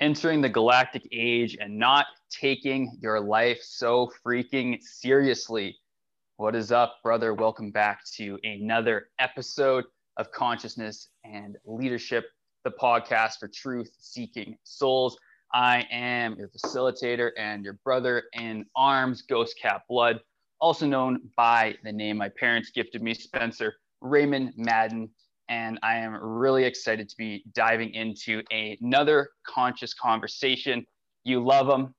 entering the galactic age and not taking your life so freaking seriously. What is up, brother? Welcome back to another episode of Consciousness and Leadership, the podcast for truth seeking souls. I am your facilitator and your brother in arms, Ghost Cat Blood, also known by the name my parents gifted me, Spencer Raymond Madden and I am really excited to be diving into another conscious conversation. You love them.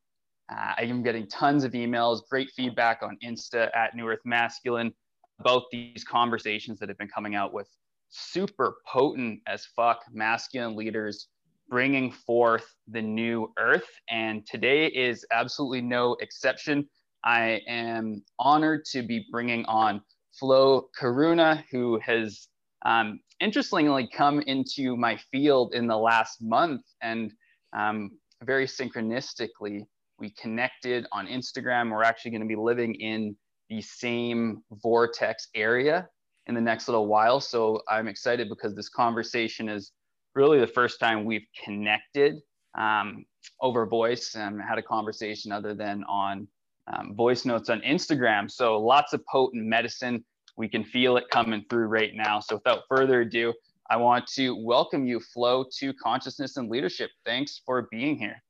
Uh, I am getting tons of emails, great feedback on Insta at New Earth Masculine about these conversations that have been coming out with super potent as fuck masculine leaders bringing forth the new earth. And today is absolutely no exception. I am honored to be bringing on Flo Karuna, who has um, interestingly come into my field in the last month and um, very synchronistically we connected on instagram. We're actually going to be living in the same vortex area in the next little while. So i'm excited because this conversation is really the first time we've connected um, over voice and had a conversation other than on um, voice notes on instagram. So lots of potent medicine we can feel it coming through right now. So without further ado, I want to welcome you, Flo, to Consciousness and Leadership. Thanks for being here.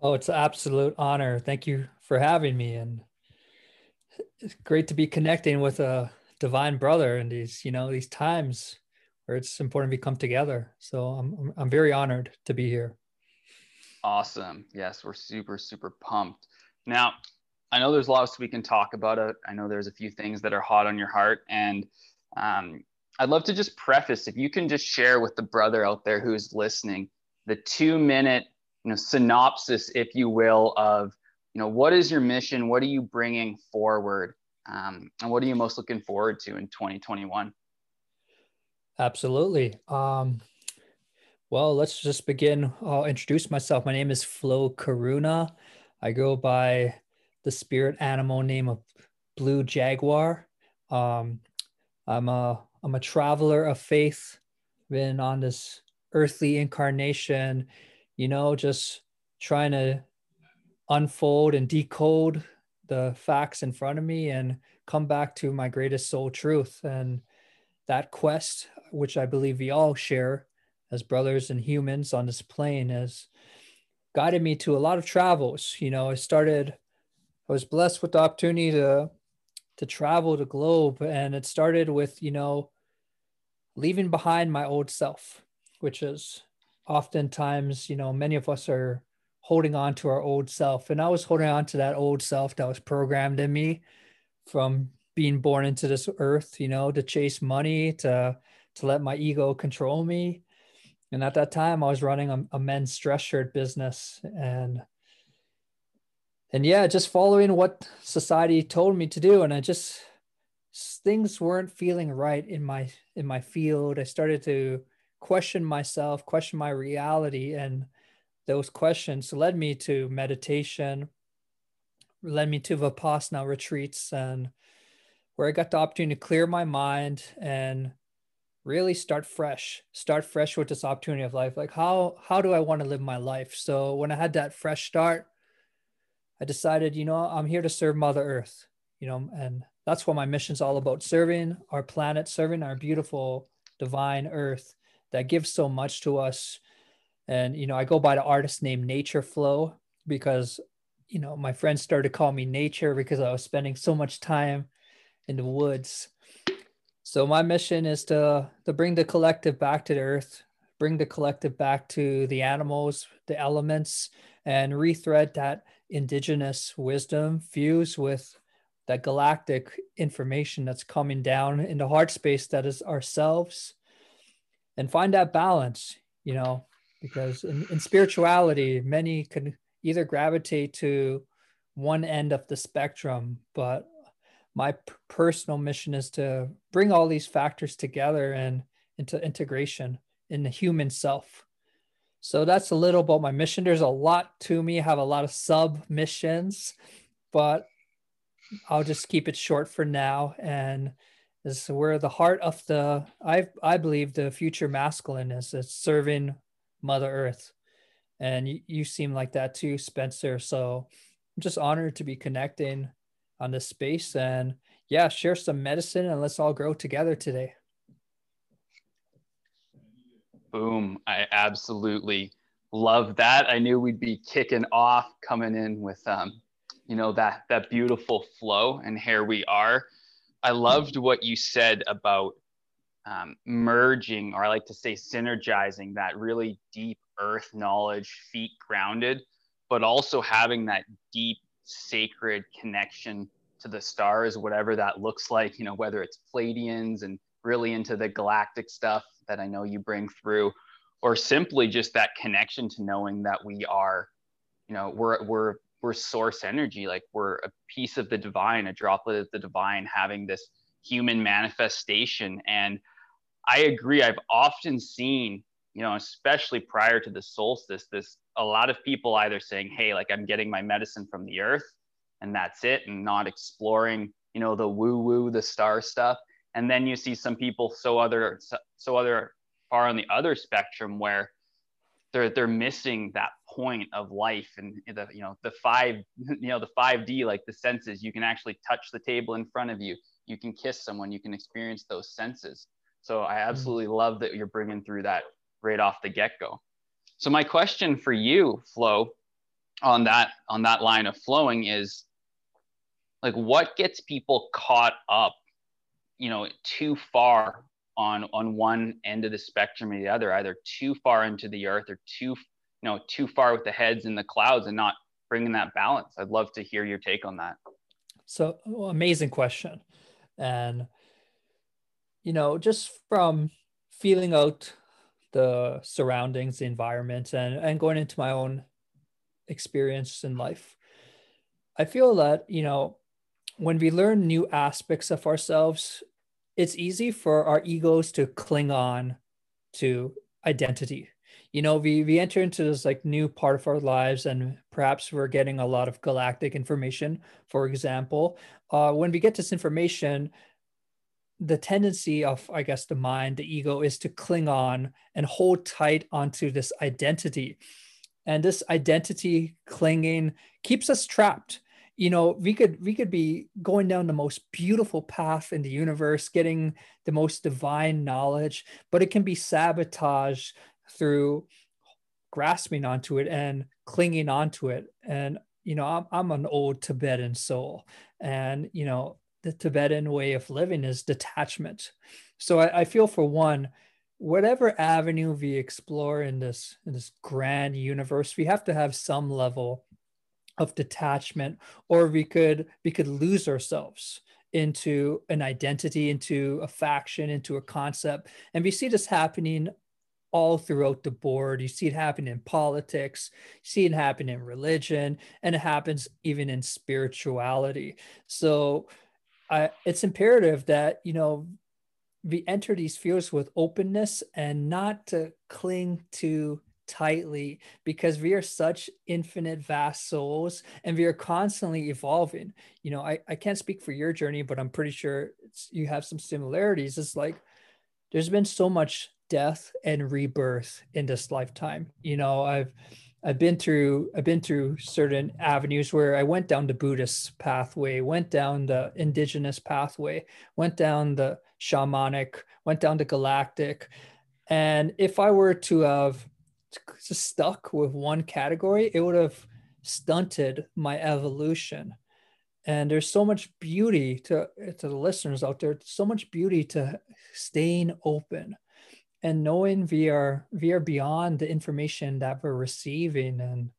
Oh, it's an absolute honor. Thank you for having me. And it's great to be connecting with a divine brother in these, you know, these times where it's important we come together. So I'm, I'm very honored to be here. Awesome. Yes, we're super, super pumped. Now, I know there's lots we can talk about it. I know there's a few things that are hot on your heart, and um, I'd love to just preface if you can just share with the brother out there who's listening the two minute you know synopsis, if you will, of you know what is your mission, what are you bringing forward, um, and what are you most looking forward to in 2021. Absolutely. Um, well, let's just begin. I'll introduce myself. My name is Flo Karuna. I go by the spirit animal name of blue jaguar. Um, I'm a I'm a traveler of faith, been on this earthly incarnation, you know, just trying to unfold and decode the facts in front of me and come back to my greatest soul truth. And that quest, which I believe we all share as brothers and humans on this plane, has guided me to a lot of travels. You know, I started I was blessed with the opportunity to to travel the globe, and it started with you know leaving behind my old self, which is oftentimes you know many of us are holding on to our old self, and I was holding on to that old self that was programmed in me from being born into this earth, you know, to chase money, to to let my ego control me. And at that time, I was running a, a men's dress shirt business, and and yeah, just following what society told me to do. And I just things weren't feeling right in my in my field. I started to question myself, question my reality, and those questions led me to meditation, led me to Vipassana retreats, and where I got the opportunity to clear my mind and really start fresh start fresh with this opportunity of life like how how do i want to live my life so when i had that fresh start I decided, you know, I'm here to serve Mother Earth, you know, and that's what my mission's all about serving our planet, serving our beautiful divine earth that gives so much to us. And, you know, I go by the artist name Nature Flow because, you know, my friends started calling me nature because I was spending so much time in the woods. So my mission is to to bring the collective back to the earth, bring the collective back to the animals, the elements, and rethread that indigenous wisdom fused with that galactic information that's coming down in the heart space that is ourselves. And find that balance you know because in, in spirituality many can either gravitate to one end of the spectrum but my personal mission is to bring all these factors together and into integration in the human self so that's a little about my mission. There's a lot to me. I have a lot of sub missions, but I'll just keep it short for now. And this is where the heart of the I I believe the future masculine is. It's serving Mother Earth, and you, you seem like that too, Spencer. So I'm just honored to be connecting on this space and yeah, share some medicine and let's all grow together today. Boom. I absolutely love that. I knew we'd be kicking off coming in with um, you know, that that beautiful flow and here we are. I loved what you said about um, merging, or I like to say synergizing that really deep earth knowledge, feet grounded, but also having that deep sacred connection to the stars, whatever that looks like, you know, whether it's Pleiadians and really into the galactic stuff that I know you bring through, or simply just that connection to knowing that we are, you know, we're, we're, we're source energy, like we're a piece of the divine, a droplet of the divine, having this human manifestation. And I agree. I've often seen, you know, especially prior to the solstice, this a lot of people either saying, Hey, like I'm getting my medicine from the earth and that's it, and not exploring, you know, the woo woo, the star stuff. And then you see some people so other so other far on the other spectrum where they're they're missing that point of life and the you know the five you know the 5D like the senses you can actually touch the table in front of you you can kiss someone you can experience those senses so I mm-hmm. absolutely love that you're bringing through that right off the get go. So my question for you, Flo, on that on that line of flowing is like what gets people caught up, you know, too far on on one end of the spectrum or the other, either too far into the earth or too you know too far with the heads in the clouds and not bringing that balance. I'd love to hear your take on that. So amazing question, and you know, just from feeling out the surroundings, the environment, and, and going into my own experience in life, I feel that, you know, when we learn new aspects of ourselves, it's easy for our egos to cling on to identity. You know, we, we enter into this like new part of our lives, and perhaps we're getting a lot of galactic information. For example, uh, when we get this information, the tendency of i guess the mind the ego is to cling on and hold tight onto this identity and this identity clinging keeps us trapped you know we could we could be going down the most beautiful path in the universe getting the most divine knowledge but it can be sabotaged through grasping onto it and clinging onto it and you know i'm, I'm an old tibetan soul and you know the Tibetan way of living is detachment. So I, I, feel for one, whatever avenue we explore in this in this grand universe, we have to have some level of detachment, or we could we could lose ourselves into an identity, into a faction, into a concept. And we see this happening all throughout the board. You see it happen in politics, you see it happen in religion, and it happens even in spirituality. So I, it's imperative that you know we enter these fields with openness and not to cling to tightly because we are such infinite vast souls and we are constantly evolving. You know i, I can't speak for your journey but i'm pretty sure you have some similarities. It's like there's been so much death and rebirth in this lifetime. You know i've I've been through I've been through certain avenues where I went down the Buddhist pathway, went down the indigenous pathway, went down the shamanic, went down the galactic. And if I were to have just stuck with one category, it would have stunted my evolution. And there's so much beauty to to the listeners out there, so much beauty to staying open and knowing we are we are beyond the information that we're receiving and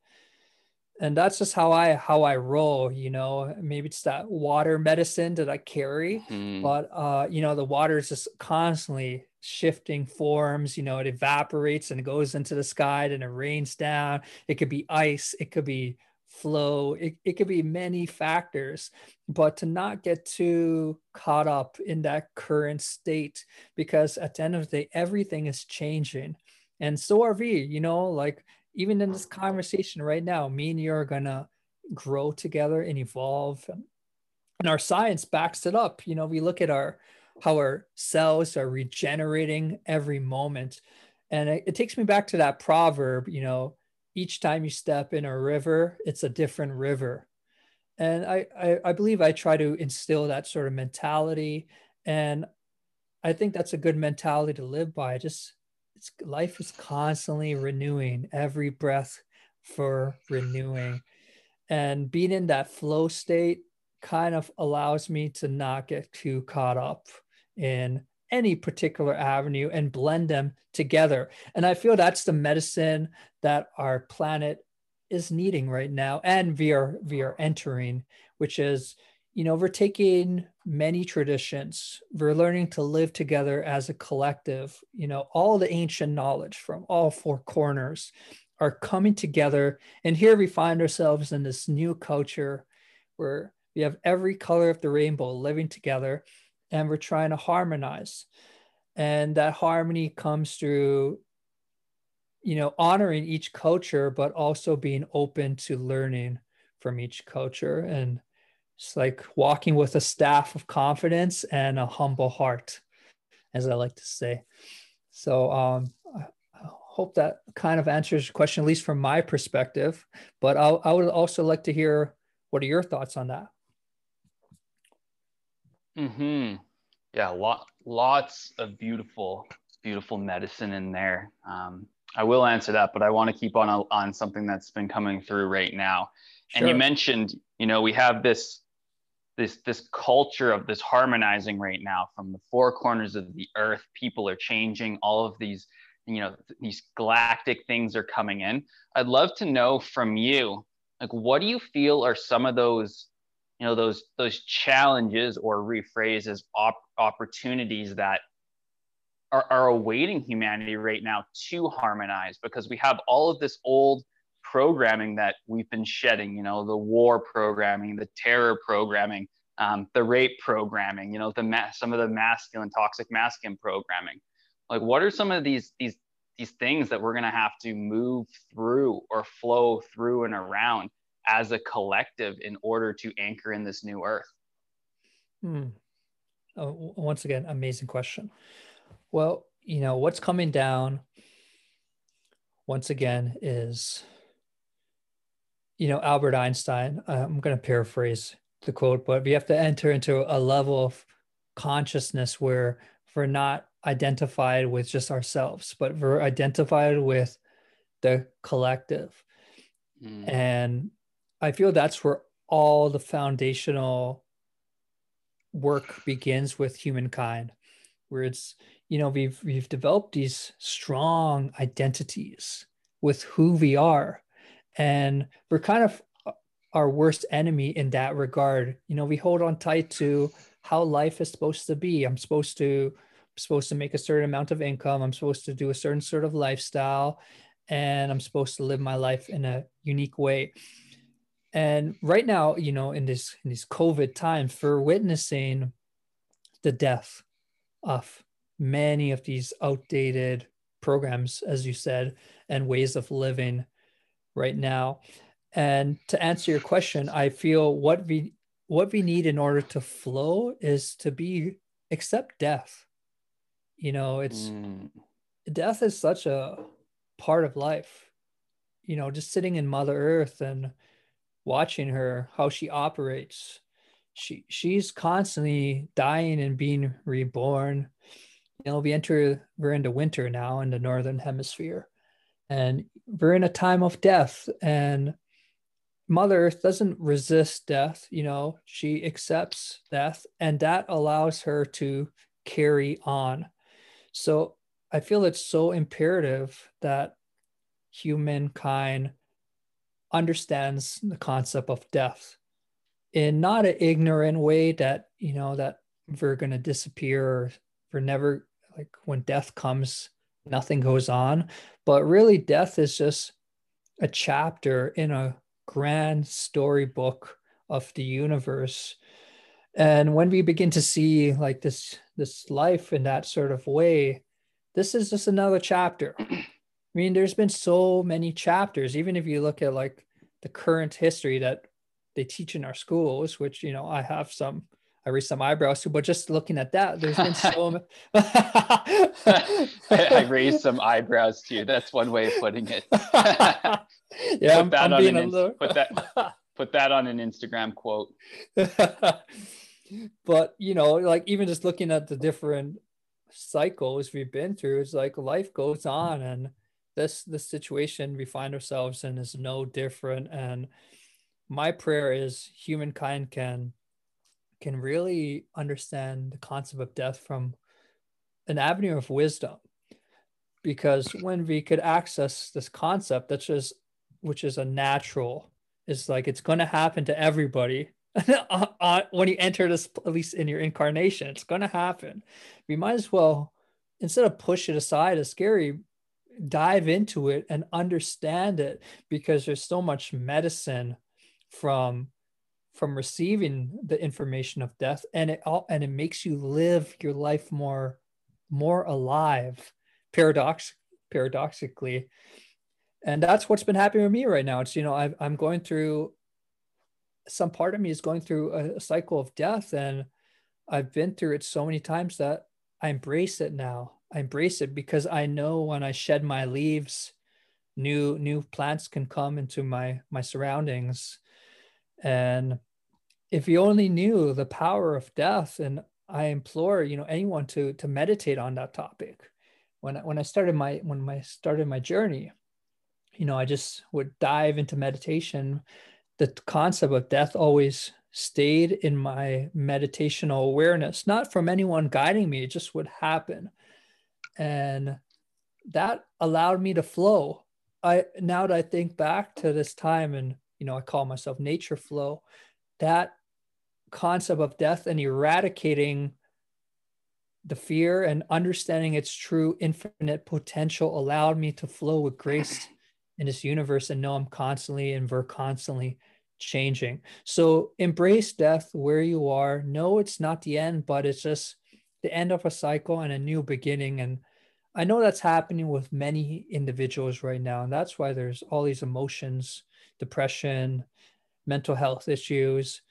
and that's just how i how i roll you know maybe it's that water medicine that i carry mm. but uh you know the water is just constantly shifting forms you know it evaporates and it goes into the sky and it rains down it could be ice it could be flow. It, it could be many factors, but to not get too caught up in that current state, because at the end of the day, everything is changing. And so are we, you know, like even in this conversation right now, me and you are to grow together and evolve. And our science backs it up. You know, we look at our, how our cells are regenerating every moment. And it, it takes me back to that proverb, you know, each time you step in a river, it's a different river. And I, I, I believe I try to instill that sort of mentality. And I think that's a good mentality to live by. Just it's life is constantly renewing, every breath for renewing. And being in that flow state kind of allows me to not get too caught up in any particular avenue and blend them together. And I feel that's the medicine that our planet is needing right now and we are we are entering, which is, you know, we're taking many traditions. We're learning to live together as a collective. You know, all the ancient knowledge from all four corners are coming together. And here we find ourselves in this new culture where we have every color of the rainbow living together and we're trying to harmonize. And that harmony comes through, you know, honoring each culture, but also being open to learning from each culture. And it's like walking with a staff of confidence and a humble heart, as I like to say. So um, I hope that kind of answers your question, at least from my perspective. But I'll, I would also like to hear what are your thoughts on that? Hmm. Yeah. Lot. Lots of beautiful, beautiful medicine in there. Um, I will answer that, but I want to keep on on something that's been coming through right now. Sure. And you mentioned, you know, we have this this this culture of this harmonizing right now from the four corners of the earth. People are changing. All of these, you know, these galactic things are coming in. I'd love to know from you, like, what do you feel are some of those you know those those challenges or rephrase as op- opportunities that are, are awaiting humanity right now to harmonize because we have all of this old programming that we've been shedding you know the war programming the terror programming um, the rape programming you know the ma- some of the masculine toxic masculine programming. Like what are some of these these these things that we're going to have to move through or flow through and around as a collective in order to anchor in this new earth? Hmm. Oh, once again, amazing question. Well, you know, what's coming down once again is, you know, Albert Einstein. I'm going to paraphrase the quote, but we have to enter into a level of consciousness where we're not identified with just ourselves, but we're identified with the collective. Mm. And I feel that's where all the foundational work begins with humankind, where it's you know we've we've developed these strong identities with who we are, and we're kind of our worst enemy in that regard. You know, we hold on tight to how life is supposed to be. I'm supposed to I'm supposed to make a certain amount of income. I'm supposed to do a certain sort of lifestyle, and I'm supposed to live my life in a unique way and right now you know in this in these covid times for witnessing the death of many of these outdated programs as you said and ways of living right now. And to answer your question i feel what we what we need in order to flow is to be accept death. You know it's mm. death is such a part of life. You know just sitting in mother earth and watching her how she operates. She she's constantly dying and being reborn. You know we enter we're into winter now in the northern hemisphere and we're in a time of death and mother earth doesn't resist death you know she accepts death and that allows her to carry on. So i feel it's so imperative that humankind understands the concept of death in not an ignorant way that you know that we're going to disappear or we're never like when death comes nothing goes on. But really death is just a chapter in a grand storybook of the universe. And when we begin to see like this this life in that sort of way this is just another chapter. I mean there's been so many chapters. Even if you look at like the current history that they teach in our schools, which you know I have some I raised some eyebrows too, but just looking at that, there's been so. I raised some eyebrows too. That's one way of putting it. yeah, put I'm, that I'm on being an a little. put that put that on an Instagram quote. but you know, like even just looking at the different cycles we've been through, it's like life goes on, and this this situation we find ourselves in is no different. And my prayer is humankind can can really understand the concept of death from an avenue of wisdom because when we could access this concept that's just which is a natural is like it's going to happen to everybody uh, uh, when you enter this at least in your incarnation it's going to happen we might as well instead of push it aside as scary dive into it and understand it because there's so much medicine from from receiving the information of death and it all and it makes you live your life more more alive paradox paradoxically. And that's what's been happening with me right now. It's you know i am going through some part of me is going through a, a cycle of death and i've been through it so many times that i embrace it now i embrace it because i know when i shed my leaves new new plants can come into my my surroundings and if you only knew the power of death, and I implore you know anyone to to meditate on that topic. When I, when I started my when I started my journey, you know, I just would dive into meditation. The concept of death always stayed in my meditational awareness, not from anyone guiding me, it just would happen. And that allowed me to flow. I now that I think back to this time and you know, I call myself nature flow, that concept of death and eradicating the fear and understanding its true infinite potential allowed me to flow with grace in this universe and know I'm constantly and we're constantly changing. So embrace death where you are. Know it's not the end, but it's just the end of a cycle and a new beginning. And I know that's happening with many individuals right now. And that's why there's all these emotions depression, mental health issues.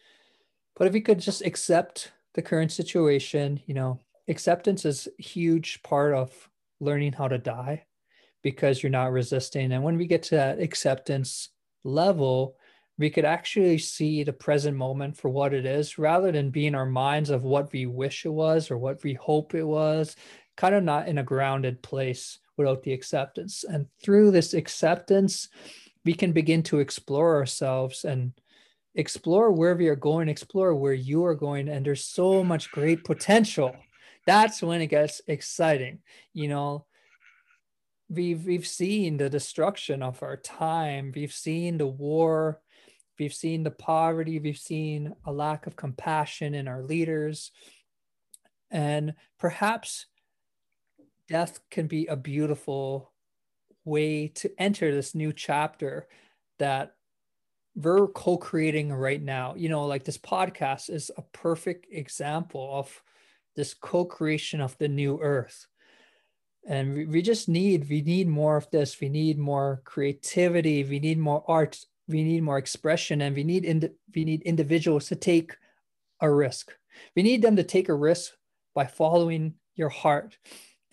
But if you could just accept the current situation, you know, acceptance is huge part of learning how to die because you're not resisting. And when we get to that acceptance level, we could actually see the present moment for what it is rather than being our minds of what we wish it was or what we hope it was, kind of not in a grounded place without the acceptance. And through this acceptance, we can begin to explore ourselves and explore where we are going, explore where you are going. And there's so much great potential. That's when it gets exciting. You know, we've we've seen the destruction of our time, we've seen the war, we've seen the poverty, we've seen a lack of compassion in our leaders. And perhaps death can be a beautiful way to enter this new chapter that we're co-creating right now. You know like this podcast is a perfect example of this co-creation of the new earth. And we, we just need we need more of this. We need more creativity. We need more art we need more expression and we need ind- we need individuals to take a risk we need them to take a risk by following your heart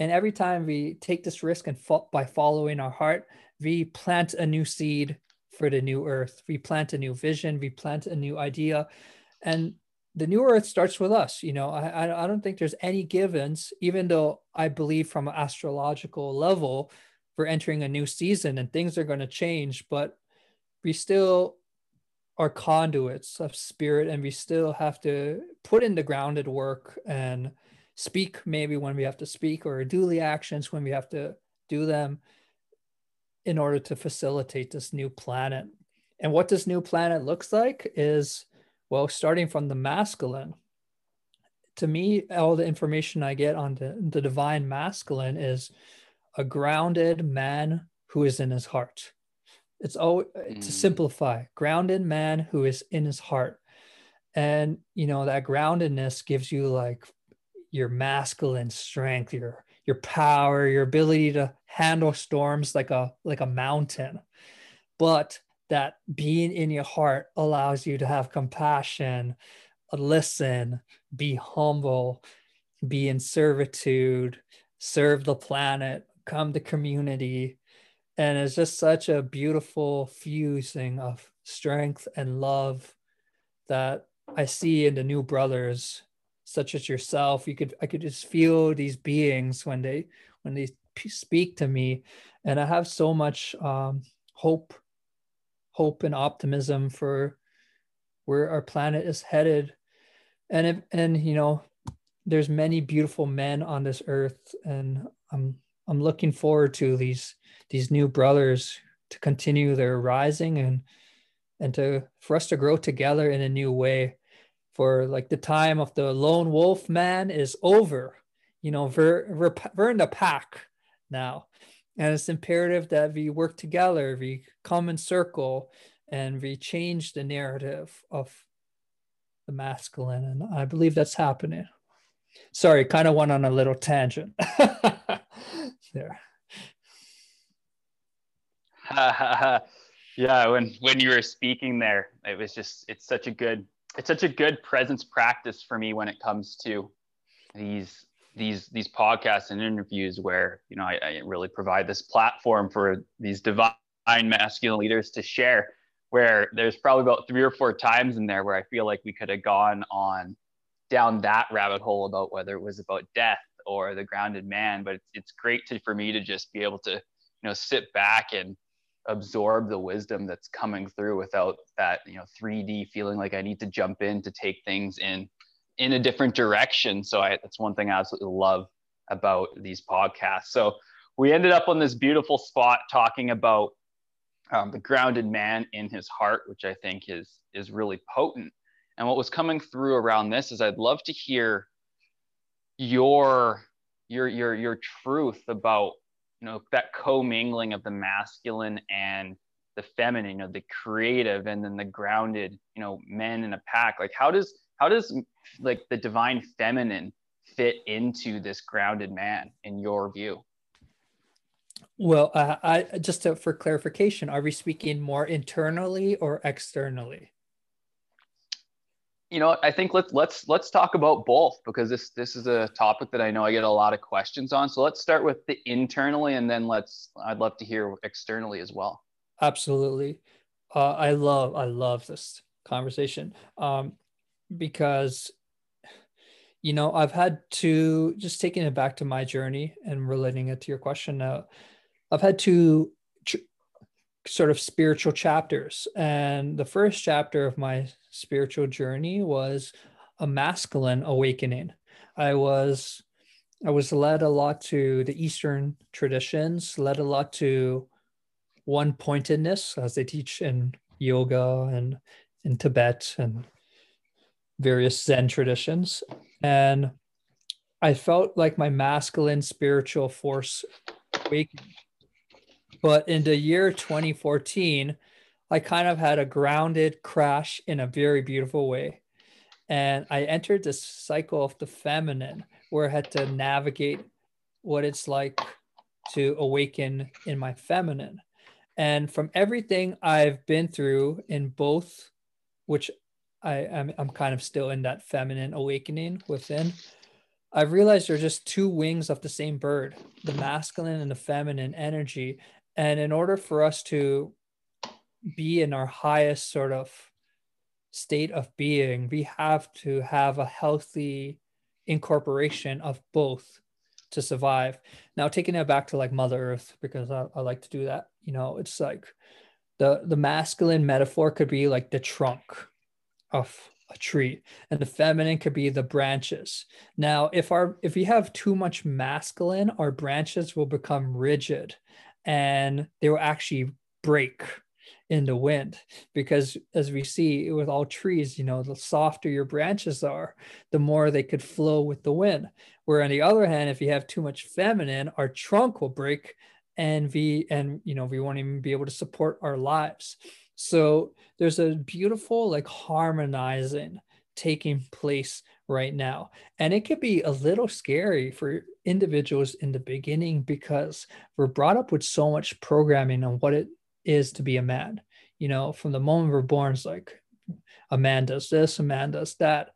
and every time we take this risk and fo- by following our heart, we plant a new seed for the new earth. We plant a new vision. We plant a new idea. And the new earth starts with us. You know, I, I don't think there's any givens, even though I believe from an astrological level, we're entering a new season and things are going to change, but we still are conduits of spirit and we still have to put in the grounded work and speak maybe when we have to speak or do the actions when we have to do them in order to facilitate this new planet. And what this new planet looks like is, well, starting from the masculine. To me, all the information I get on the, the divine masculine is a grounded man who is in his heart. It's all mm. to simplify, grounded man who is in his heart. And you know, that groundedness gives you like your masculine strength, your your power, your ability to handle storms like a like a mountain. But that being in your heart allows you to have compassion, listen, be humble, be in servitude, serve the planet, come to community. And it's just such a beautiful fusing of strength and love that I see in the new brothers, such as yourself. You could I could just feel these beings when they when they speak to me, and I have so much um, hope, hope and optimism for where our planet is headed, and if, and you know, there's many beautiful men on this earth, and I'm I'm looking forward to these these new brothers to continue their rising and and to for us to grow together in a new way. For like the time of the lone wolf man is over. You know we're, we're, in the pack now. And it's imperative that we work together we come in circle and we change the narrative of the masculine. And i believe that's happening. Sorry kind of went on a little tangent. There yeah when when you were speaking there it was just it's such a good it's such a good presence practice for me when it comes to these these these podcasts and interviews where you know I, I really provide this platform for these divine masculine leaders to share where there's probably about three or four times in there where I feel like we could have gone on down that rabbit hole about whether it was about death or the grounded man but it's, it's great to for me to just be able to you know sit back and absorb the wisdom that's coming through without that you know 3d feeling like i need to jump in to take things in in a different direction. So I, that's one thing i absolutely love about these podcasts. So we ended up on this beautiful spot talking about um, the grounded man in his heart which i think is is really potent. And what was coming through around this is i'd love to hear your your your your truth about you know that commingling of the masculine and the feminine you know the creative and then the grounded you know men in a pack. Like how does how does like the divine feminine fit into this grounded man in your view? Well uh, i just to, for clarification are we speaking more internally or externally you know, I think let's let's let's talk about both because this this is a topic that I know I get a lot of questions on. So let's start with the internally, and then let's I'd love to hear externally as well. Absolutely, uh, I love I love this conversation um, because you know I've had to just taking it back to my journey and relating it to your question now. I've had to sort of spiritual chapters. And the first chapter of my spiritual journey was a masculine awakening. I was I was led a lot to the Eastern traditions, led a lot to one pointedness, as they teach in yoga and in Tibet and various Zen traditions. And I felt like my masculine spiritual force awakened but in the year 2014, I kind of had a grounded crash in a very beautiful way. And I entered this cycle of the feminine where I had to navigate what it's like to awaken in my feminine. And from everything I've been through in both, which I am I'm kind of still in that feminine awakening within, I've realized they're just two wings of the same bird, the masculine and the feminine energy. And in order for us to be in our highest sort of state of being, we have to have a healthy incorporation of both to survive. Now, taking it back to like Mother Earth, because I, I like to do that, you know, it's like the the masculine metaphor could be like the trunk of a tree and the feminine could be the branches now if our if we have too much masculine our branches will become rigid and they will actually break in the wind because as we see with all trees you know the softer your branches are the more they could flow with the wind. Where on the other hand if you have too much feminine our trunk will break and we and you know we won't even be able to support our lives. So there's a beautiful like harmonizing taking place right now. And it could be a little scary for individuals in the beginning because we're brought up with so much programming on what it is to be a man. You know, from the moment we're born, it's like a man does this a man does that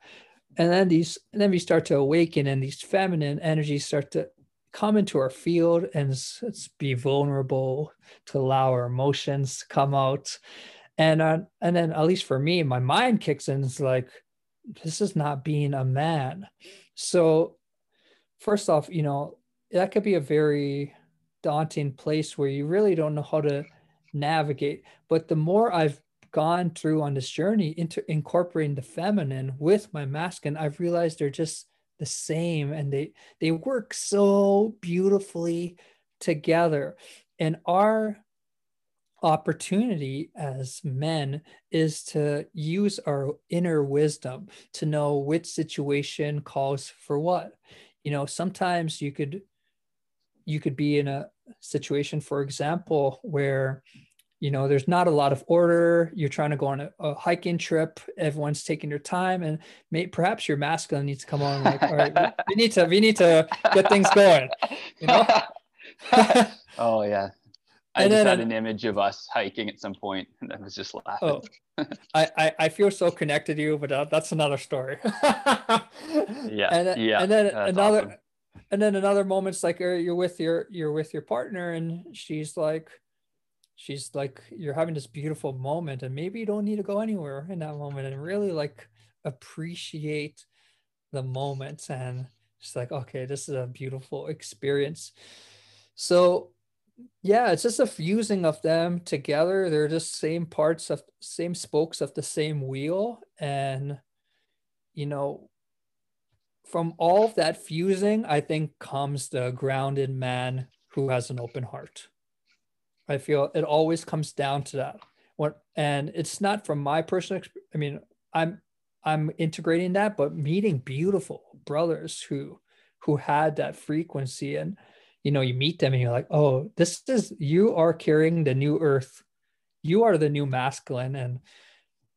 and then these and then we start to awaken and these feminine energies start to come into our field and let's, let's be vulnerable to allow our emotions to come out and uh, and then at least for me my mind kicks in it's like this is not being a man. So first off you know that could be a very daunting place where you really don't know how to navigate. But the more i've gone through on this journey into incorporating the feminine with my masculine i've realized they're just the same and they they work so beautifully together. And our opportunity as men is to use our inner wisdom to know which situation calls for what. You know sometimes you could you could be in a situation for example where you know there's not a lot of order you're trying to go on a, a hiking trip everyone's taking their time and may, perhaps your masculine needs to come on like all right we need to we need to get things going you know? Oh yeah I and just had an image of us hiking at some point, and I was just laughing. Oh, I, I, I feel so connected to you, but that, that's another story. yeah, and, yeah. And then another, awesome. and then another moment's like you're with your you're with your partner, and she's like, she's like, you're having this beautiful moment, and maybe you don't need to go anywhere in that moment, and really like appreciate the moment, and just like, okay, this is a beautiful experience. So yeah it's just a fusing of them together. They're just same parts of same spokes of the same wheel. And you know from all of that fusing i think comes the grounded man who has an open heart. I feel it always comes down to that. What and it's not from my personal i mean i'm i'm integrating that but meeting beautiful brothers who who had that frequency and you know, you meet them and you're like, oh, this is, you are carrying the new earth. You are the new masculine. And,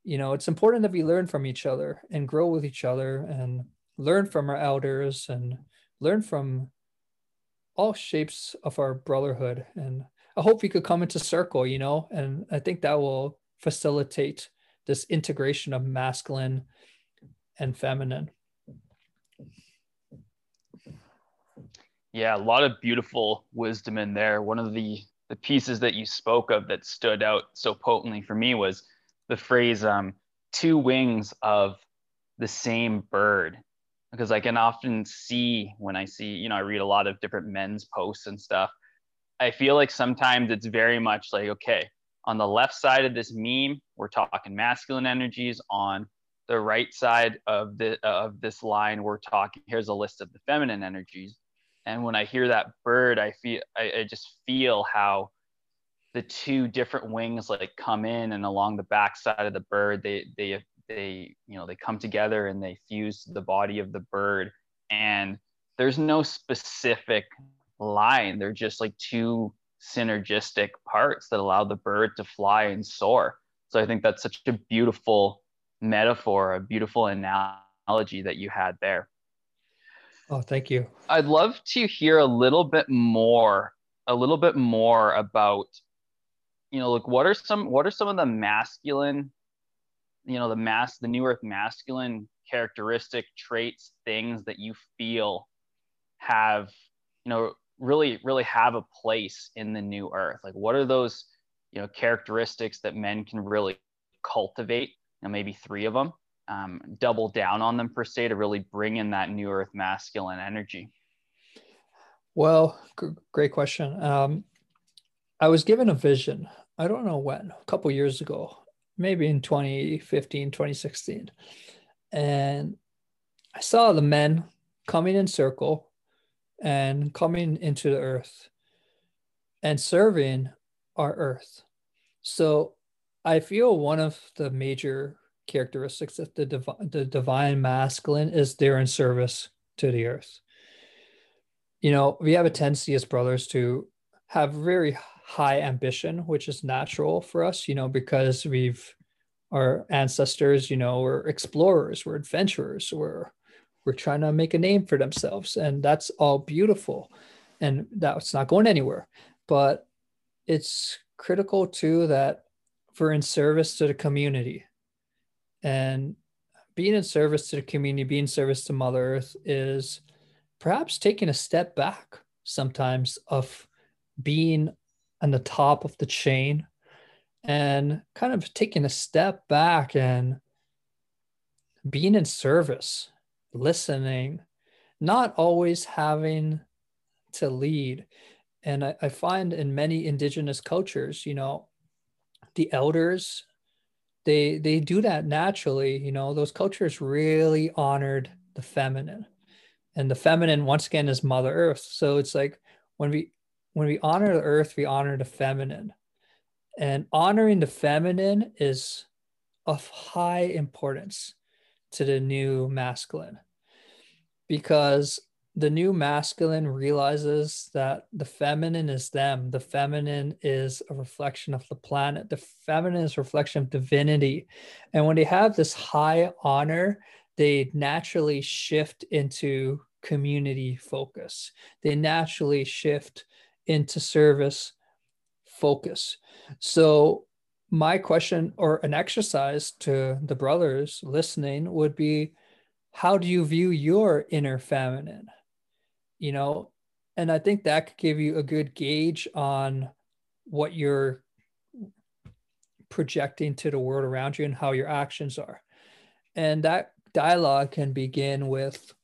you know, it's important that we learn from each other and grow with each other and learn from our elders and learn from all shapes of our brotherhood. And I hope we could come into circle, you know, and I think that will facilitate this integration of masculine and feminine. Yeah, a lot of beautiful wisdom in there. One of the the pieces that you spoke of that stood out so potently for me was the phrase um, two wings of the same bird. Because i can often see when i see you know i read a lot of different men's posts and stuff i feel like sometimes it's very much like okay on the left side of this meme we're talking masculine energies. On the right side of the of this line we're talking here's a list of the feminine energies and when i hear that bird i feel I, I, just feel how the two different wings like come in and along the back side of the bird they they they you know they come together and they fuse the body of the bird. And there's no specific line. They're just like two synergistic parts that allow the bird to fly and soar. So i think that's such a beautiful metaphor a beautiful analogy that you had there Oh, thank you. I'd love to hear a little bit more, a little bit more about, you know, like what are some what are some of the masculine, you know, the mass the new earth masculine characteristic traits, things that you feel have, you know, really, really have a place in the new earth? Like what are those, you know, characteristics that men can really cultivate? You know, maybe three of them um, double down on them per se to really bring in that new earth masculine energy? Well, g- great question. Um, I was given a vision, I don't know when, a couple years ago, maybe in 2015, 2016. And I saw the men coming in circle and coming into the earth and serving our earth. So I feel one of the major characteristics that the, the divine masculine is they're in service to the earth. You know, we have a tendency as brothers to have very high ambition, which is natural for us, you know, because we've our ancestors, you know, were explorers, we're adventurers, we're we're trying to make a name for themselves, and that's all beautiful, and that's not going anywhere. But it's critical too that we're in service to the community And being in service to the community, being in service to Mother Earth is perhaps taking a step back sometimes of being on the top of the chain and kind of taking a step back and being in service, listening, not always having to lead. And I, I find in many indigenous cultures, you know, the elders, they they do that naturally. You know, those cultures really honored the feminine. And the feminine, once again, is Mother Earth. So it's like when we when we honor the earth, we honor the feminine. And honoring the feminine is of high importance to the new masculine because the new masculine realizes that the feminine is them. The feminine is a reflection of the planet. The feminine is a reflection of divinity. And when they have this high honor, they naturally shift into community focus. They naturally shift into service focus. So, my question or an exercise to the brothers listening would be how do you view your inner feminine? You know, and I think that could give you a good gauge on what you're projecting to the world around you and how your actions are. And that dialogue can begin with,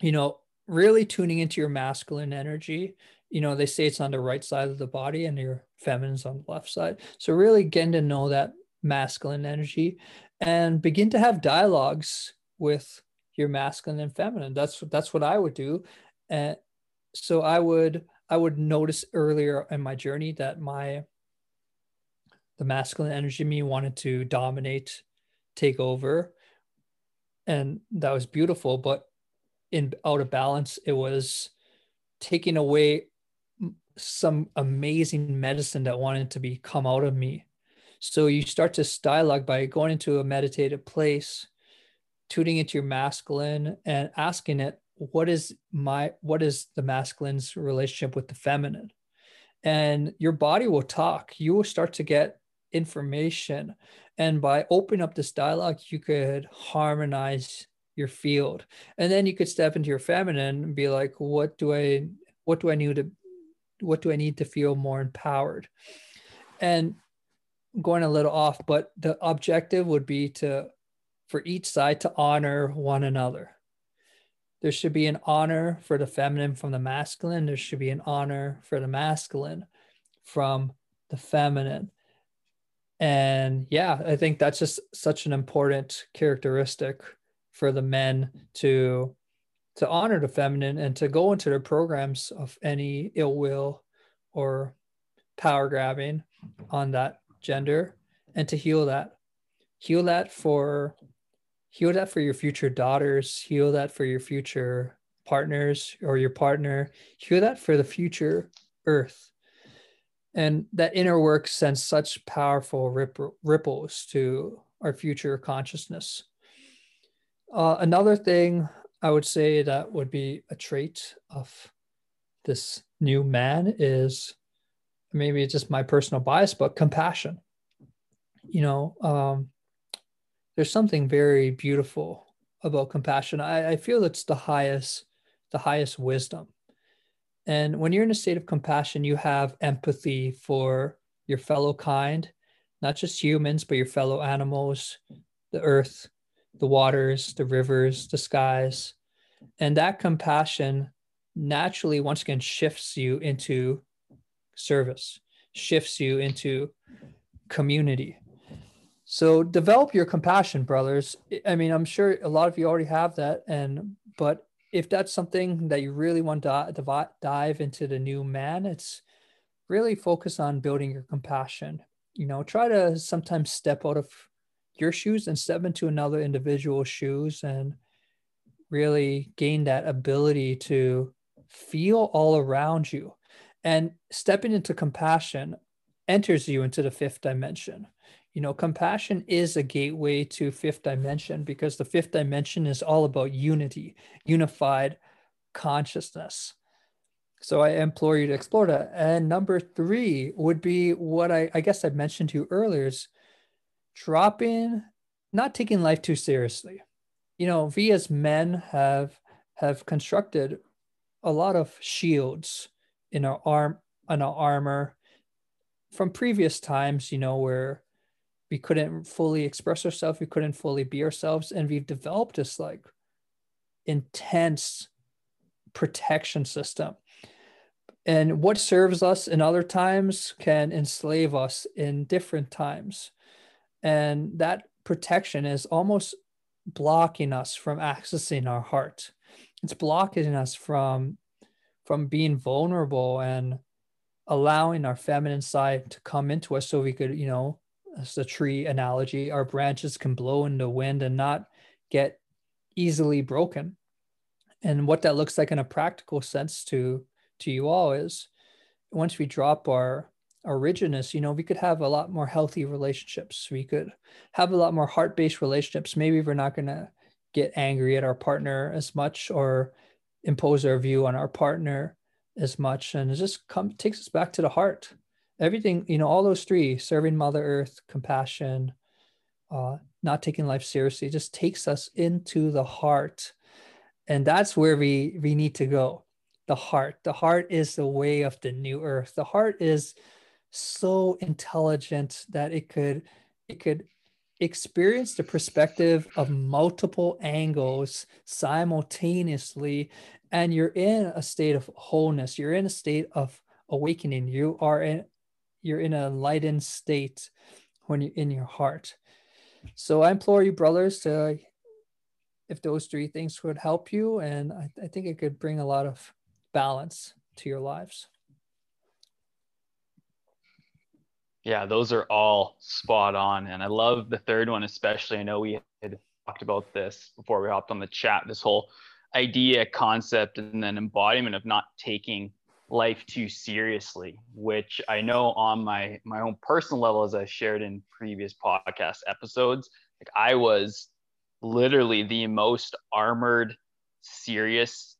you know, really tuning into your masculine energy. You know they say it's on the right side of the body and your feminine's on the left side. So really getting to know that masculine energy and begin to have dialogues with your masculine and feminine. That's that's what i would do and so i would i would notice earlier in my journey that my the masculine energy me wanted to dominate take over and that was beautiful but in out of balance it was taking away some amazing medicine that wanted to be come out of me. So you start to dialogue by going into a meditative place, tuning into your masculine and asking it, what is my what is the masculine's relationship with the feminine? And your body will talk. You will start to get information. And by opening up this dialogue, you could harmonize your field. And then you could step into your feminine and be like, what do I what do I need to what do I need to feel more empowered? And going a little off, but the objective would be to for each side to honor one another. There should be an honor for the feminine from the masculine. There should be an honor for the masculine from the feminine. And yeah, I think that's just such an important characteristic for the men to to honor the feminine and to go into their programs of any ill will or power grabbing on that gender and to heal that heal that for heal that for your future daughters heal that for your future partners or your partner heal that for the future earth and that inner work sends such powerful rip- ripples to our future consciousness uh, another thing I would say that would be a trait of this new man is maybe it's just my personal bias, but compassion. You know, um, there's something very beautiful about compassion. I, I feel it's the highest, the highest wisdom. And when you're in a state of compassion, you have empathy for your fellow kind, not just humans, but your fellow animals, the earth, the waters, the rivers, the skies. And that compassion naturally, once again, shifts you into service, shifts you into community. So develop your compassion, brothers. I mean, I'm sure a lot of you already have that. And, but if that's something that you really want to dive into the new man, it's really focus on building your compassion. You know, try to sometimes step out of your shoes and step into another individual's shoes and really gain that ability to feel all around you. And stepping into compassion enters you into the fifth dimension. You know, compassion is a gateway to fifth dimension because the fifth dimension is all about unity, unified consciousness. So I implore you to explore that. And number three would be what I, I guess I mentioned to you earlier is dropping not taking life too seriously. You know, we as men have have constructed a lot of shields in our arm on our armor from previous times, you know, where we couldn't fully express ourselves, we couldn't fully be ourselves, and we've developed this like intense protection system. And what serves us in other times can enslave us in different times. And that protection is almost blocking us from accessing our heart. It's blocking us from from being vulnerable and allowing our feminine side to come into us so we could, you know, as the tree analogy, our branches can blow in the wind and not get easily broken. And what that looks like in a practical sense to to you all is once we drop our our rigidness, you know, we could have a lot more healthy relationships. We could have a lot more heart-based relationships. Maybe we're not gonna get angry at our partner as much or impose our view on our partner as much. And it just come takes us back to the heart. Everything, you know, all those three, serving Mother Earth, compassion, uh, not taking life seriously, just takes us into the heart. And that's where we we need to go the heart. The heart is the way of the new earth. The heart is so intelligent that it could it could experience the perspective of multiple angles simultaneously and you're in a state of wholeness you're in a state of awakening you are in you're in a enlightened state when you're in your heart so i implore you brothers to if those three things would help you and I, I think it could bring a lot of balance to your lives? Yeah, those are all spot on. And I love the third one, especially. I know we had talked about this before we hopped on the chat this whole idea, concept, and then embodiment of not taking life too seriously, which I know on my my own personal level, as I shared in previous podcast episodes, like I was literally the most armored, serious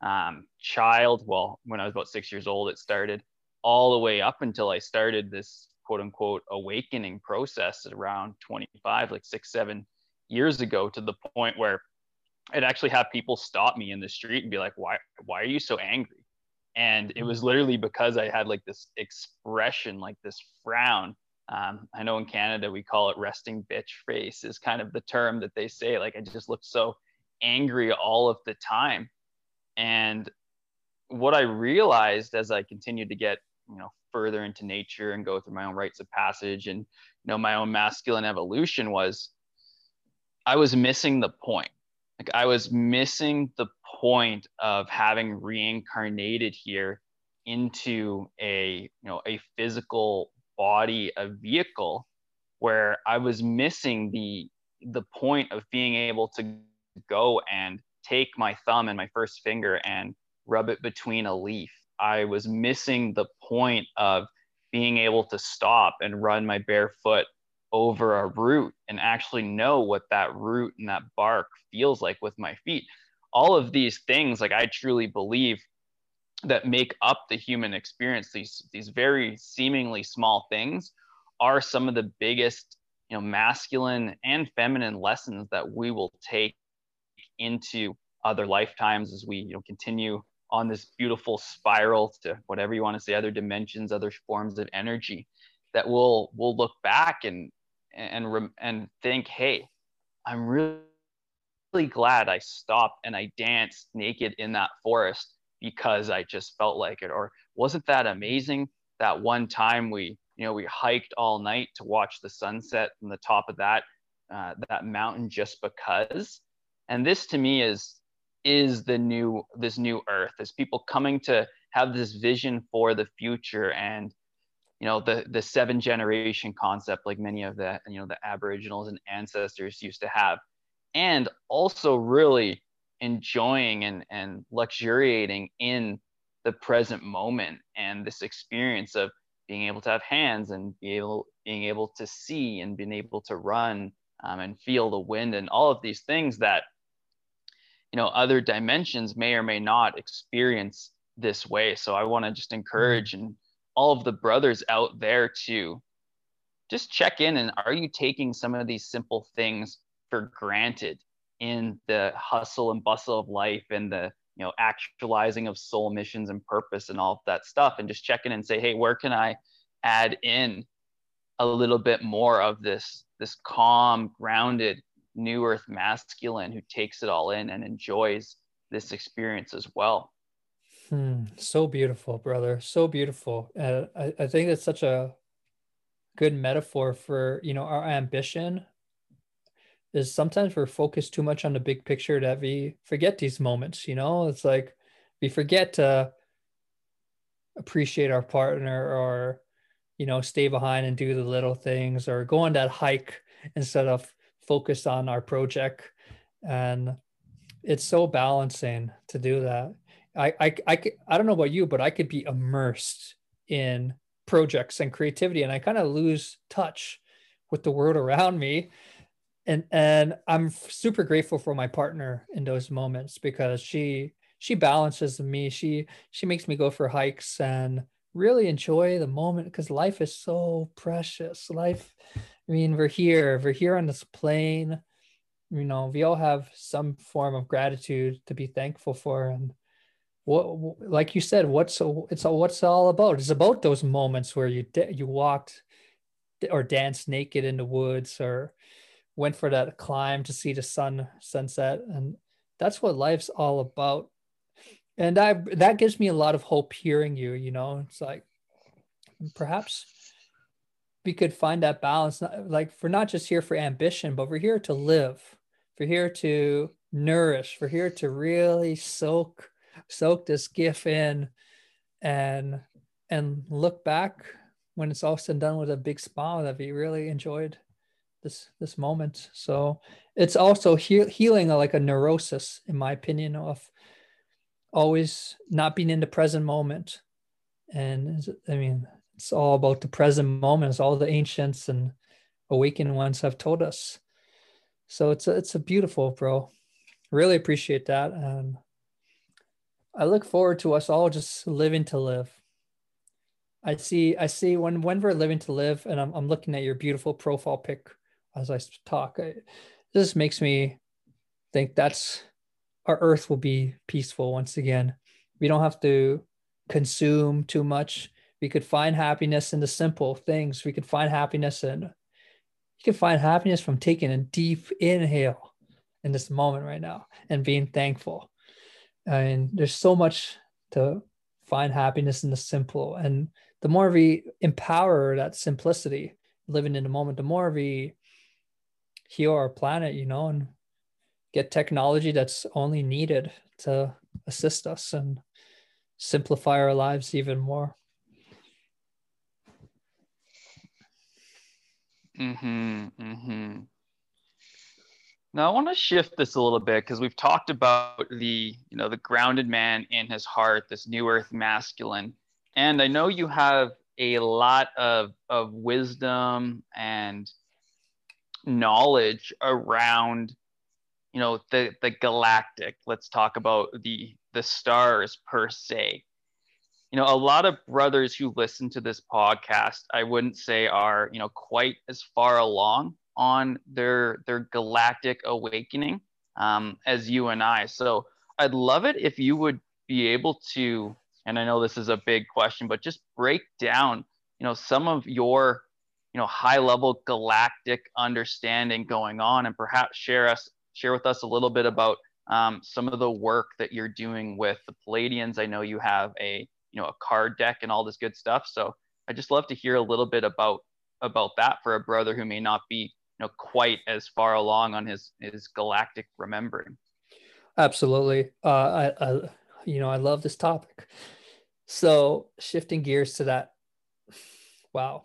um, child. Well, when I was about six years old, it started all the way up until I started this quote unquote awakening process around 25, like six, seven years ago, to the point where I'd actually have people stop me in the street and be like, why, why are you so angry? And it was literally because I had like this expression, like this frown. Um, I know in Canada we call it resting bitch face, is kind of the term that they say. Like I just looked so angry all of the time and what I realized as I continued to get, you know, further into nature and go through my own rites of passage and, you know, my own masculine evolution was I was missing the point. Like I was missing the point of having reincarnated here into a, you know, a physical body, a vehicle where I was missing the the point of being able to go and take my thumb and my first finger and rub it between a leaf. I was missing the point of being able to stop and run my bare foot over a root and actually know what that root and that bark feels like with my feet. All of these things, like I truly believe that make up the human experience, these these very seemingly small things are some of the biggest, you know, masculine and feminine lessons that we will take into other lifetimes as we you know continue on this beautiful spiral to whatever you want to say other dimensions other forms of energy that we'll we'll look back and and and think hey i'm really really glad i stopped and i danced naked in that forest because i just felt like it. Or wasn't that amazing that one time we you know we hiked all night to watch the sunset from the top of that uh, that mountain just because? And this to me is is the new this new earth is people coming to have this vision for the future and you know the the seven generation concept like many of the you know the aboriginals and ancestors used to have and also really enjoying and and luxuriating in the present moment and this experience of being able to have hands and be able being able to see and being able to run um, and feel the wind and all of these things that you know other dimensions may or may not experience this way. So i want to just encourage and all of the brothers out there to just check in and are you taking some of these simple things for granted in the hustle and bustle of life and the you know actualizing of soul missions and purpose and all of that stuff and just check in and say hey where can i add in a little bit more of this this calm grounded new earth masculine who takes it all in and enjoys this experience as well hmm. so beautiful brother so beautiful uh, I, I think it's such a good metaphor for you know our ambition is sometimes we're focused too much on the big picture that we forget these moments you know? It's like we forget to appreciate our partner or you know stay behind and do the little things or go on that hike instead of focus on our project. And it's so balancing to do that. I, I i i don't know about you but i could be immersed in projects and creativity and i kind of lose touch with the world around me and and I'm super grateful for my partner in those moments because she she balances me. She she makes me go for hikes and really enjoy the moment because life is so precious. Life, I mean, we're here, we're here on this plane. You know, we all have some form of gratitude to be thankful for, and what, like you said, what's it's all what's all about. It's about those moments where you you walked or danced naked in the woods or went for that climb to see the sun sunset and that's what life's all about. And i that gives me a lot of hope hearing you you know? It's like perhaps we could find that balance like we're not just here for ambition but we're here to live. We're here to nourish. We're here to really soak soak this gift in and and look back when it's all said and done with a big smile that we really enjoyed this this moment. So it's also he- healing like a neurosis in my opinion of always not being in the present moment. And i mean it's all about the present moments all the ancients and awakened ones have told us. So it's a, it's a beautiful bro. Really appreciate that. And i look forward to us all just living to live. I see i see when when we're living to live and i'm, I'm looking at your beautiful profile pic as I talk. I, this makes me think that's our earth will be peaceful once again. We don't have to consume too much. We could find happiness in the simple things. We could find happiness in you can find happiness from taking a deep inhale in this moment right now and being thankful. And there's so much to find happiness in the simple. And the more we empower that simplicity, living in the moment, the more we heal our planet, you know, and get technology that's only needed to assist us and simplify our lives even more. Mm-hmm. Mm-hmm. Now I want to shift this a little bit because we've talked about the, you know, the grounded man in his heart, this new earth masculine. And I know you have a lot of, of wisdom and knowledge around you know the the galactic let's talk about the the stars per se. You know a lot of brothers who listen to this podcast i wouldn't say are you know quite as far along on their their galactic awakening um, as you and i. So i'd love it if you would be able to and i know this is a big question but just break down you know some of your you know high level galactic understanding going on and perhaps share us share with us a little bit about um, some of the work that you're doing with the Pleiadians. I know you have a you know a card deck and all this good stuff. So I just love to hear a little bit about about that for a brother who may not be you know quite as far along on his his galactic remembering. Absolutely, uh, I, I you know I love this topic. So shifting gears to that, wow,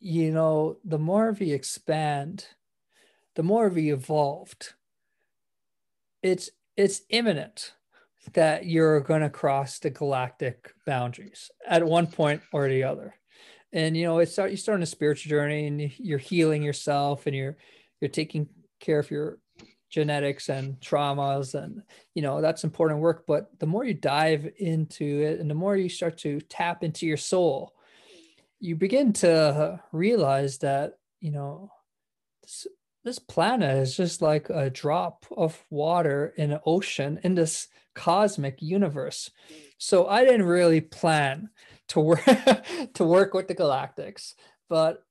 you know, the more we expand, the more we evolved, it's it's imminent that you're going to cross the galactic boundaries at one point or the other. And you know, it's you start on a spiritual journey and you're healing yourself and you're you're taking care of your genetics and traumas and you know that's important work but the more you dive into it and the more you start to tap into your soul you begin to realize that you know this, this planet is just like a drop of water in an ocean in this cosmic universe. So i didn't really plan to work to work with the galactics but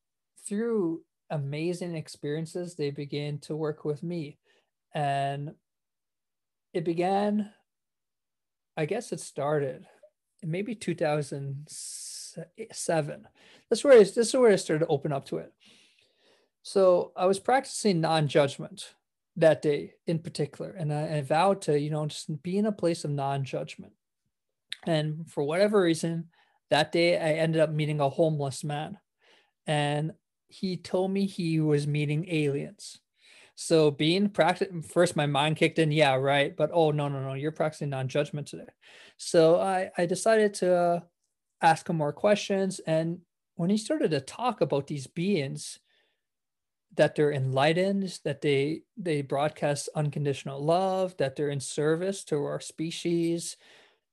through amazing experiences they began to work with me. And it began i guess it started maybe 2007 that's where I, this is where i started to open up to it so i was practicing non-judgment that day in particular and I, I vowed to you know just be in a place of non-judgment and for whatever reason that day i ended up meeting a homeless man and he told me he was meeting aliens so being practice first, my mind kicked in. Yeah, right. But oh no, no, no, you're practicing non-judgment today. So I I decided to uh, ask him more questions, and when he started to talk about these beings, that they're enlightened, that they they broadcast unconditional love, that they're in service to our species,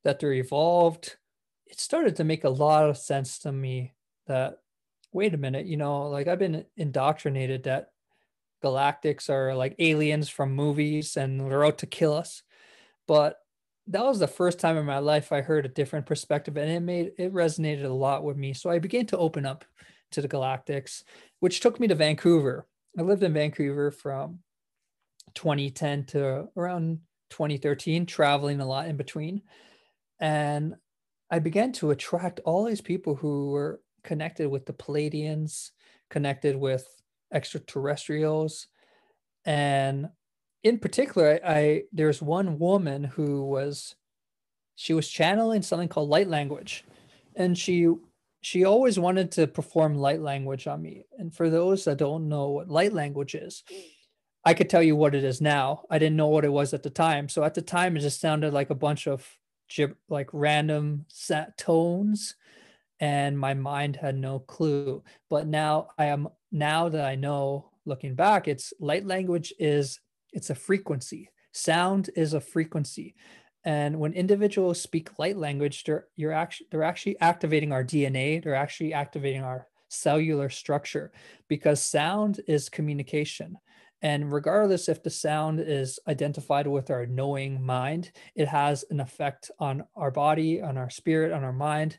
that they're evolved, it started to make a lot of sense to me that wait a minute, you know, like I've been indoctrinated that galactics are like aliens from movies and they're out to kill us. But that was the first time in my life I heard a different perspective and it made it resonated a lot with me. So I began to open up to the galactics, which took me to Vancouver. I lived in Vancouver from 2010 to around 2013, traveling a lot in between. And I began to attract all these people who were connected with the Pleiadians, connected with extraterrestrials. And in particular, I, I there's one woman who was she was channeling something called light language. And she she always wanted to perform light language on me. And for those that don't know what light language is, I could tell you what it is now. I didn't know what it was at the time. So at the time, it just sounded like a bunch of gib- like random set tones, and my mind had no clue. But now I am now that I know looking back, it's light language is it's a frequency. Sound is a frequency. And when individuals speak light language, they're you're actually they're actually activating our DNA, they're actually activating our cellular structure because sound is communication. And regardless if the sound is identified with our knowing mind, it has an effect on our body, on our spirit, on our mind.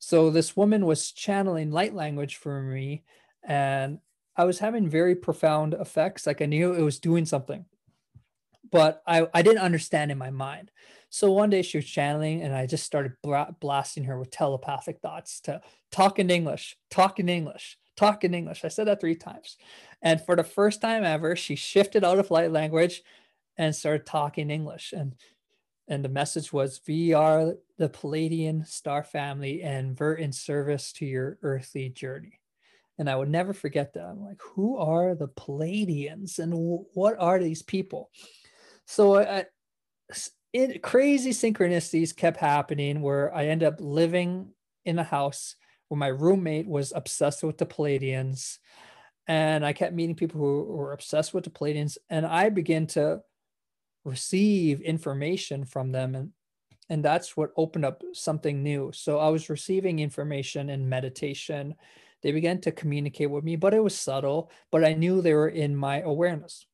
So this woman was channeling light language for me and I was having very profound effects. Like I knew it was doing something, but I, I didn't understand in my mind. So one day she was channeling, and I just started blasting her with telepathic thoughts to talk in English, talk in English, talk in English. I said that three times. And for the first time ever, she shifted out of light language and started talking English. And and the message was we are the Pleiadian star family and we're in service to your earthly journey and I would never forget that. I'm like, who are the Pleiadians and w- what are these people? So I, it, crazy synchronicities kept happening where I end up living in a house where my roommate was obsessed with the Pleiadians. And I kept meeting people who were obsessed with the Pleiadians. And I began to receive information from them. And, and that's what opened up something new. So I was receiving information in meditation they began to communicate with me, but it was subtle, but I knew they were in my awareness.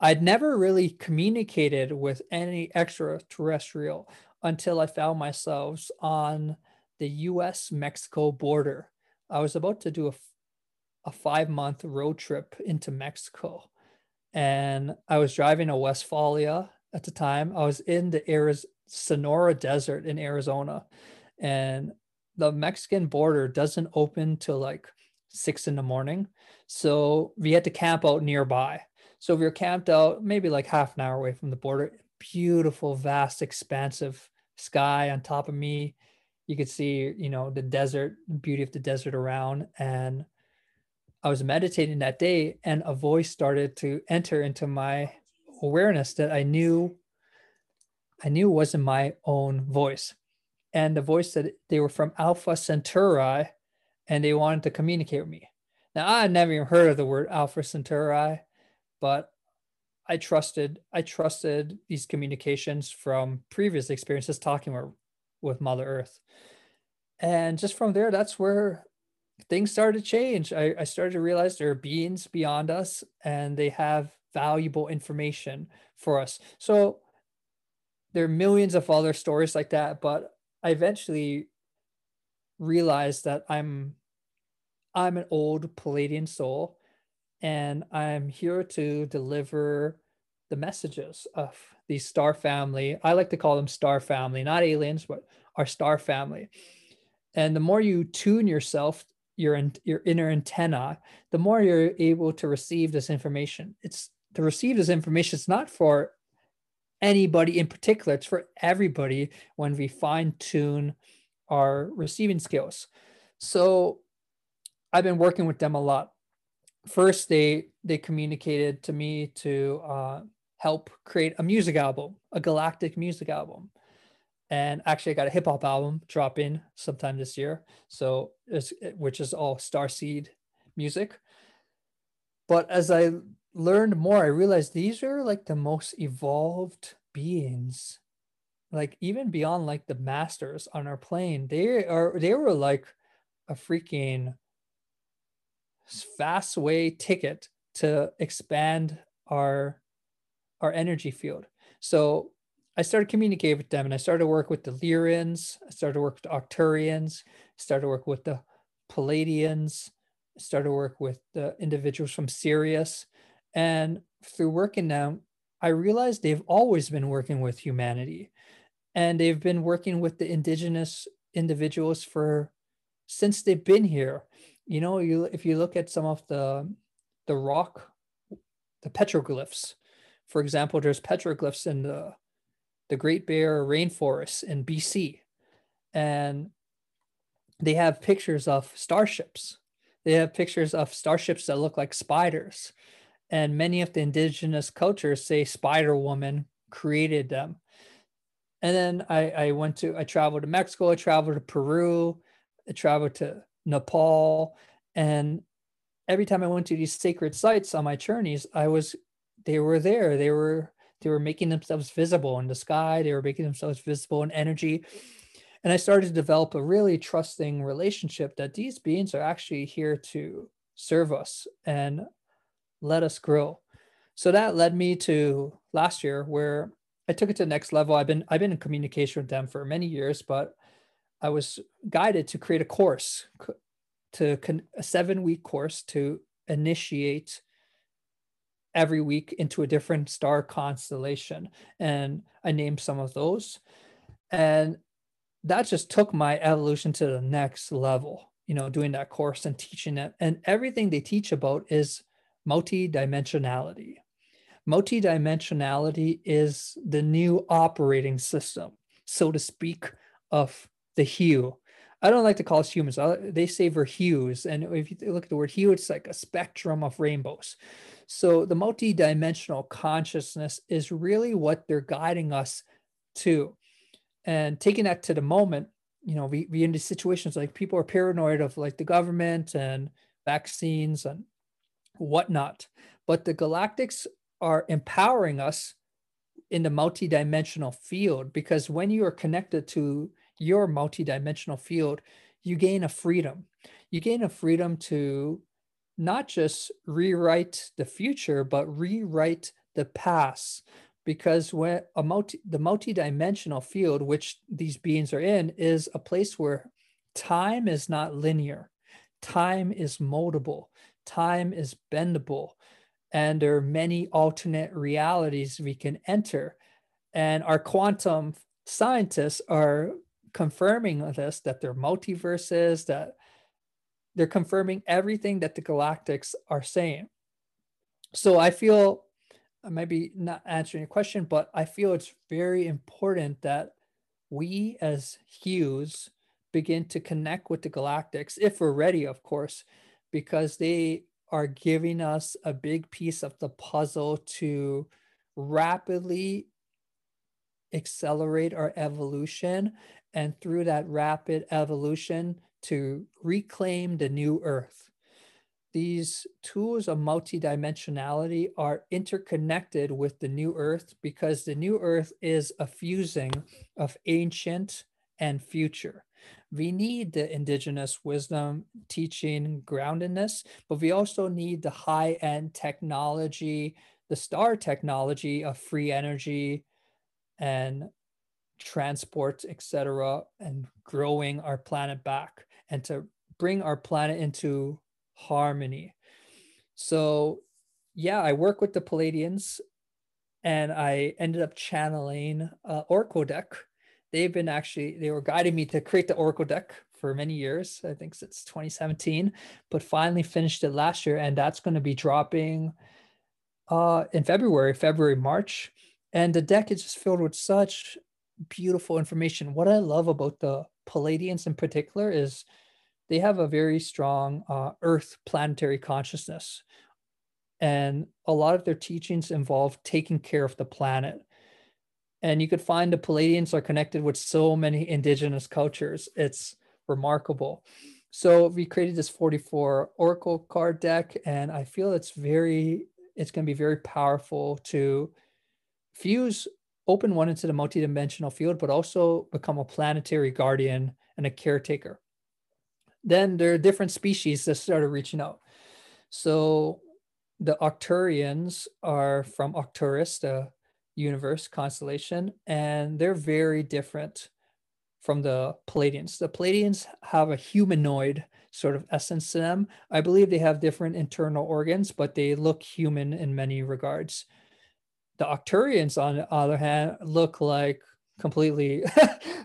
I'd never really communicated with any extraterrestrial until I found myself on the US Mexico border. I was about to do a, a five month road trip into Mexico. And I was driving a Westfalia at the time. I was in the Arizona, Sonora Desert in Arizona. And the Mexican border doesn't open till like six in the morning. So we had to camp out nearby. So we were camped out maybe like half an hour away from the border. Beautiful, vast, expansive sky on top of me. You could see, you know, the desert, the beauty of the desert around. And I was meditating that day, and a voice started to enter into my awareness that I knew I knew wasn't my own voice and the voice said they were from Alpha Centauri and they wanted to communicate with me. Now I had never even heard of the word Alpha Centauri, but I trusted I trusted these communications from previous experiences talking with, with Mother Earth. and just from there, that's where things started to change. I, I started to realize there are beings beyond us and they have valuable information for us. So there are millions of other stories like that, but I eventually realized that I'm I'm an old Pleiadian soul and I'm here to deliver the messages of the star family. I like to call them star family, not aliens, but our star family. And the more you tune yourself, your your inner antenna, the more you're able to receive this information. It's to receive this information. It's not for anybody in particular. It's for everybody when we fine tune our receiving skills. So I've been working with them a lot. First, they they communicated to me to uh, help create a music album, a galactic music album and actually I got a hip hop album drop in sometime this year. So it's which is all Starseed music. But as I learned more, I realized these are like the most evolved beings, like even beyond like the masters on our plane. They are they were like a freaking fast way ticket to expand our our energy field. So I started communicating with them and I started to work with the Lyrians, I started to work with the Arcturians, started to work with the Pleiadians, started to work with the individuals from Sirius. And through working them, I realized they've always been working with humanity. And they've been working with the indigenous individuals for since they've been here. You know, you if you look at some of the the rock, the petroglyphs, for example, there's petroglyphs in the the Great Bear Rainforest in BC. And they have pictures of starships. They have pictures of starships that look like spiders. And many of the indigenous cultures say Spider Woman created them. And then I, I went to, I traveled to Mexico, I traveled to Peru, I traveled to Nepal. And every time I went to these sacred sites on my journeys, I was, they were there. They were they were making themselves visible in the sky. They were making themselves visible in energy. And I started to develop a really trusting relationship that these beings are actually here to serve us and let us grow. So that led me to last year where I took it to the next level. I've been I've been in communication with them for many years, but I was guided to create a course to a 7 week course to initiate every week into a different star constellation. And I named some of those. And that just took my evolution to the next level, you know, doing that course and teaching it. And everything they teach about is multidimensionality. Multidimensionality is the new operating system, so to speak, of the hue. I don't like to call us humans. They say we're hues. And if you look at the word hue, it's like a spectrum of rainbows. So the multidimensional consciousness is really what they're guiding us to. And taking that to the moment, you know, we, we into situations like people are paranoid of like the government and vaccines and whatnot. But the galactics are empowering us in the multidimensional field because when you are connected to your multidimensional field, you gain a freedom. You gain a freedom to not just rewrite the future, but rewrite the past. Because when a multi the multidimensional field, which these beings are in, is a place where time is not linear, time is moldable, time is bendable, and there are many alternate realities we can enter. And our quantum scientists are confirming this that there are multiverses, that they're confirming everything that the galactics are saying. So I feel I might be not answering your question, but I feel it's very important that we as hues begin to connect with the galactics if we're ready, of course, because they are giving us a big piece of the puzzle to rapidly accelerate our evolution. And through that rapid evolution, to reclaim the new earth. These tools of multidimensionality are interconnected with the new earth because the new earth is a fusing of ancient and future. We need the indigenous wisdom teaching groundedness but we also need the high end technology the star technology of free energy and transport etc and growing our planet back and to bring our planet into harmony. So yeah i work with the Pleiadians and i ended up channeling uh, oracle deck they've been actually they were guiding me to create the oracle deck for many years i think since 2017 but finally finished it last year and that's going to be dropping uh in february february march. And the deck is just filled with such beautiful information. What i love about the Pleiadians in particular is they have a very strong uh, earth planetary consciousness. And a lot of their teachings involve taking care of the planet and you could find the Pleiadians are connected with so many indigenous cultures. It's remarkable. So we created this 44 Oracle card deck, and I feel it's very, it's going to be very powerful to fuse open one into the multidimensional field, but also become a planetary guardian and a caretaker. Then there are different species that started reaching out. So the Arcturians are from Arcturus, the universe constellation, and they're very different from the Pleiadians. The Pleiadians have a humanoid sort of essence to them. I believe they have different internal organs, but they look human in many regards. The Arcturians, on the other hand, look like completely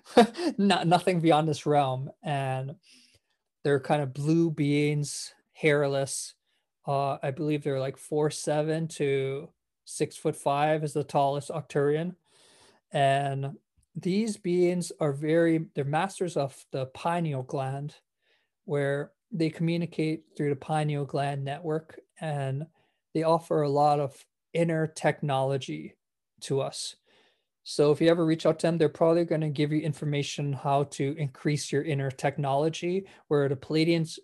not nothing beyond this realm, and they're kind of blue beings, hairless. Uh, I believe they're like four seven to six foot five is the tallest Arcturian. And these beings are very, they're masters of the pineal gland, where they communicate through the pineal gland network and they offer a lot of inner technology to us. So if you ever reach out to them, they're probably going to give you information how to increase your inner technology, where the Pleiadians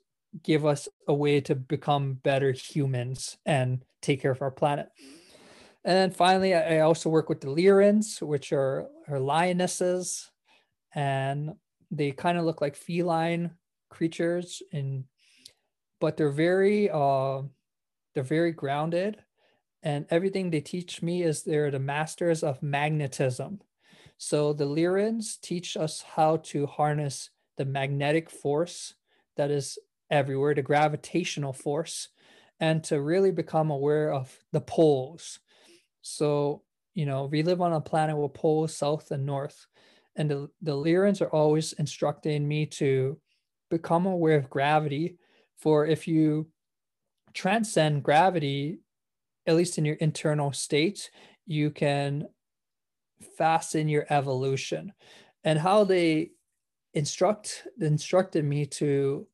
give us a way to become better humans and take care of our planet. And then finally, I also work with the Lyrans, which are, are lionesses, and they kind of look like feline creatures, and but they're very uh, they're very grounded, and everything they teach me is they're the masters of magnetism. So the Lyrans teach us how to harness the magnetic force that is everywhere, the gravitational force, and to really become aware of the poles so, you know, we live on a planet with poles south and north. And the, the Lyrans are always instructing me to become aware of gravity. For if you transcend gravity, at least in your internal state, you can fasten your evolution. And how they instruct instructed me to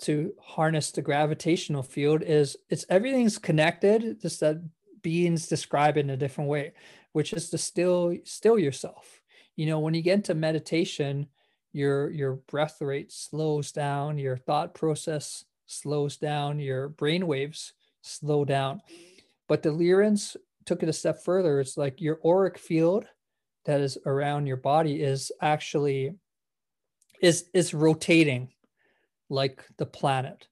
to harness the gravitational field is it's everything's connected just that beings describe it in a different way, which is to still still yourself. You know, when you get into meditation, your your breath rate slows down, your thought process slows down, your brain waves slow down. But the Lyrans took it a step further. It's like your auric field that is around your body is actually is is rotating like the planet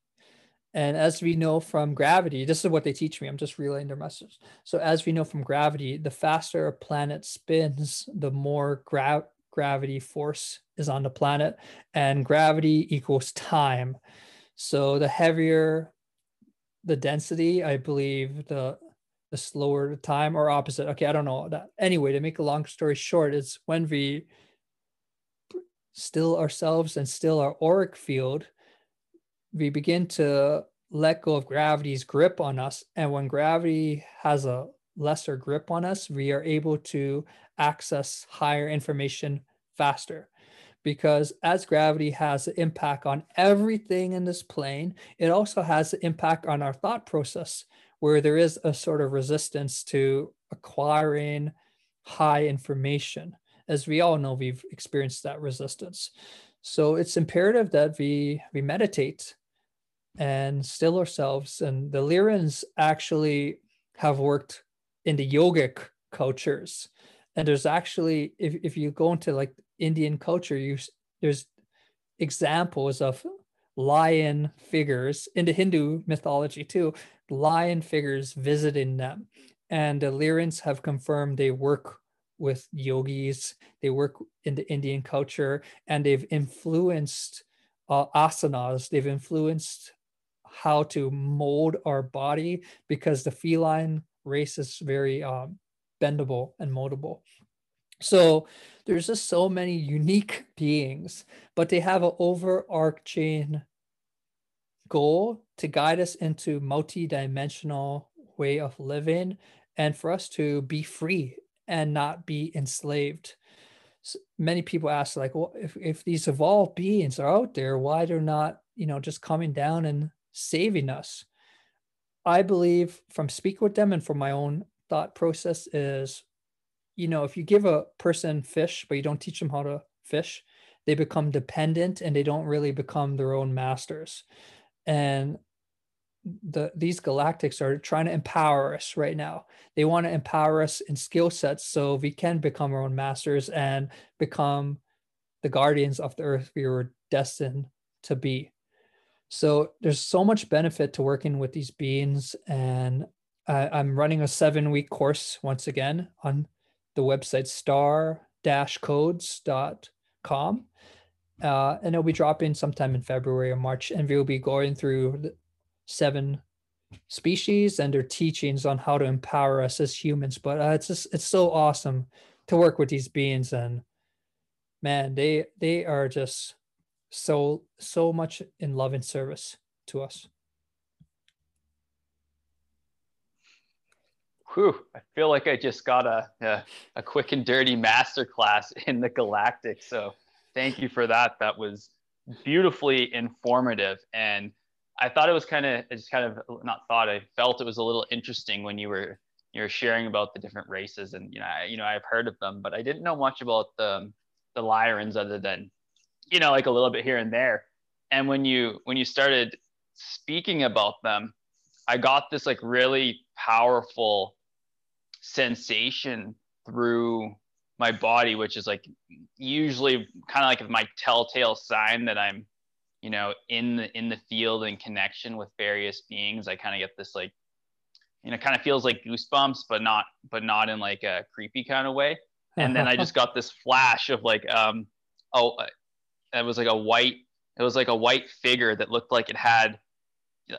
and as we know from gravity, this is what they teach me. I'm just relaying their message. So, as we know from gravity, the faster a planet spins, the more gra- gravity force is on the planet, and gravity equals time. So, the heavier the density, I believe the the slower the time or opposite. Okay, I don't know that. Anyway, to make a long story short, it's when we still ourselves and still our auric field we begin to let go of gravity's grip on us. And when gravity has a lesser grip on us, we are able to access higher information faster. Because as gravity has an impact on everything in this plane, it also has an impact on our thought process, where there is a sort of resistance to acquiring high information. As we all know, we've experienced that resistance. So it's imperative that we we meditate and still ourselves. And the Lyrans actually have worked in the yogic cultures. And there's actually, if, if you go into like Indian culture, you there's examples of lion figures in the Hindu mythology too, lion figures visiting them. And the Lyrians have confirmed they work with yogis, they work in the Indian culture, and they've influenced uh, asanas, they've influenced how to mold our body because the feline race is very um, bendable and moldable. So there's just so many unique beings, but they have an overarching goal to guide us into multi-dimensional way of living and for us to be free and not be enslaved. So many people ask like, well, if, if these evolved beings are out there, why they're not, you know, just coming down and saving us? I believe from speaking with them and from my own thought process is you know, if you give a person fish, but you don't teach them how to fish, they become dependent and they don't really become their own masters. And the these galactics are trying to empower us right now. They want to empower us in skill sets so we can become our own masters and become the guardians of the earth we were destined to be. So there's so much benefit to working with these beans. and I'm running a seven week course once again on the website star-codes.com. Uh, and it'll be dropping sometime in February or March, and we'll be going through seven species and their teachings on how to empower us as humans. But uh, it's just it's so awesome to work with these beings, and man, they they are just so so much in love and service to us. whew, I feel like I just got a, a, a quick and dirty masterclass in the galactic. So thank you for that. That was beautifully informative. And I thought it was kind of, just kind of not thought, I felt it was a little interesting when you were, you were sharing about the different races and, you know, I, you know, I've heard of them, but I didn't know much about the, the Lyrians other than, you know, like a little bit here and there. And when you, when you started speaking about them, I got this like really powerful sensation through my body, which is like usually kind of like my telltale sign that I'm, you know, in the in the field and connection with various beings. I kind of get this like, you know, kind of feels like goosebumps, but not but not in like a creepy kind of way. And then I just got this flash of like, um, oh, it was like a white, it was like a white figure that looked like it had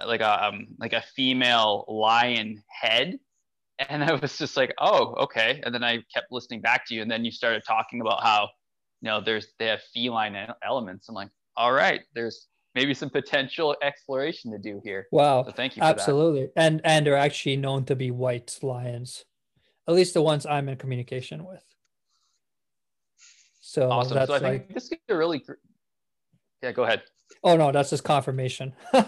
like a um, like a female lion head and I was just like, oh, okay. And then I kept listening back to you, and then you started talking about how, you know, there's they have feline elements. I'm like, all right, there's maybe some potential exploration to do here. Wow. So thank you. Absolutely. That. And and they're actually known to be white lions, at least the ones I'm in communication with. So awesome. that's so I like, think this is a really. Yeah, go ahead. Oh no, that's just confirmation.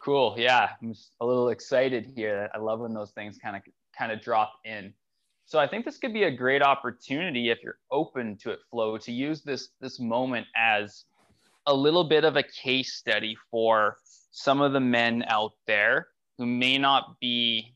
Cool. Yeah, I'm a little excited here. I love when those things kind of kind of drop in. So I think this could be a great opportunity if you're open to it, Flo, to use this this moment as a little bit of a case study for some of the men out there who may not be,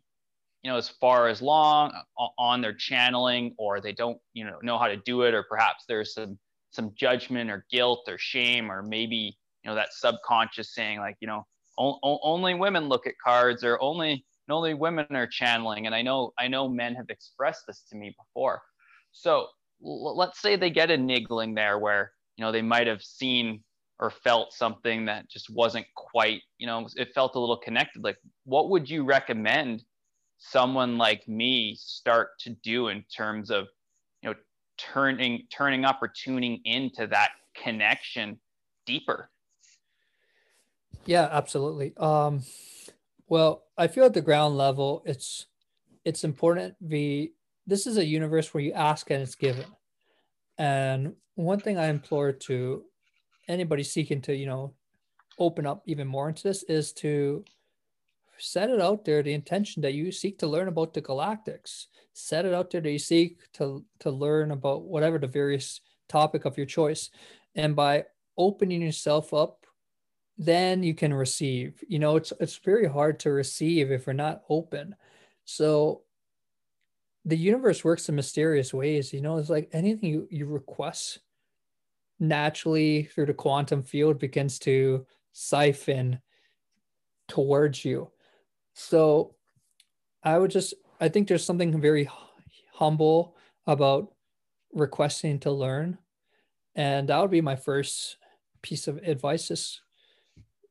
you know, as far as long on their channeling, or they don't, you know, know how to do it, or perhaps there's some some judgment or guilt or shame, or maybe you know that subconscious saying like, you know, o- only women look at cards or only only women are channeling. And i know i know men have expressed this to me before. So l- let's say they get a niggling there where you know they might have seen or felt something that just wasn't quite you know it felt a little connected. Like what would you recommend someone like me start to do in terms of turning turning up or tuning into that connection deeper yeah, absolutely. Um, well, I feel at the ground level, it's it's important. the this is a universe where you ask and it's given. And one thing I implore to anybody seeking to, you know, open up even more into this is to set it out there the intention that you seek to learn about the galactics set it out there that you seek to to learn about whatever the various topic of your choice and by opening yourself up then you can receive you know it's it's very hard to receive if we're not open so the universe works in mysterious ways. You know, it's like anything you, you request naturally through the quantum field begins to siphon towards you. So I would just, I think there's something very humble about requesting to learn. And that would be my first piece of advice is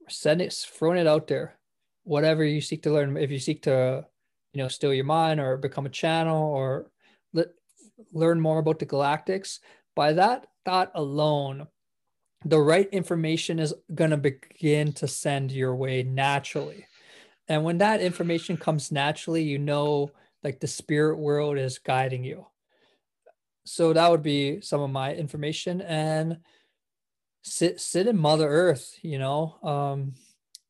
send it, throwing it out there. Whatever you seek to learn, if you seek to, you know, steal your mind or become a channel or le- learn more about the galactics, by that thought alone, the right information is going to begin to send your way naturally. And when that information comes naturally, you know, like the spirit world is guiding you. So that would be some of my information and sit sit in mother earth, you know. Um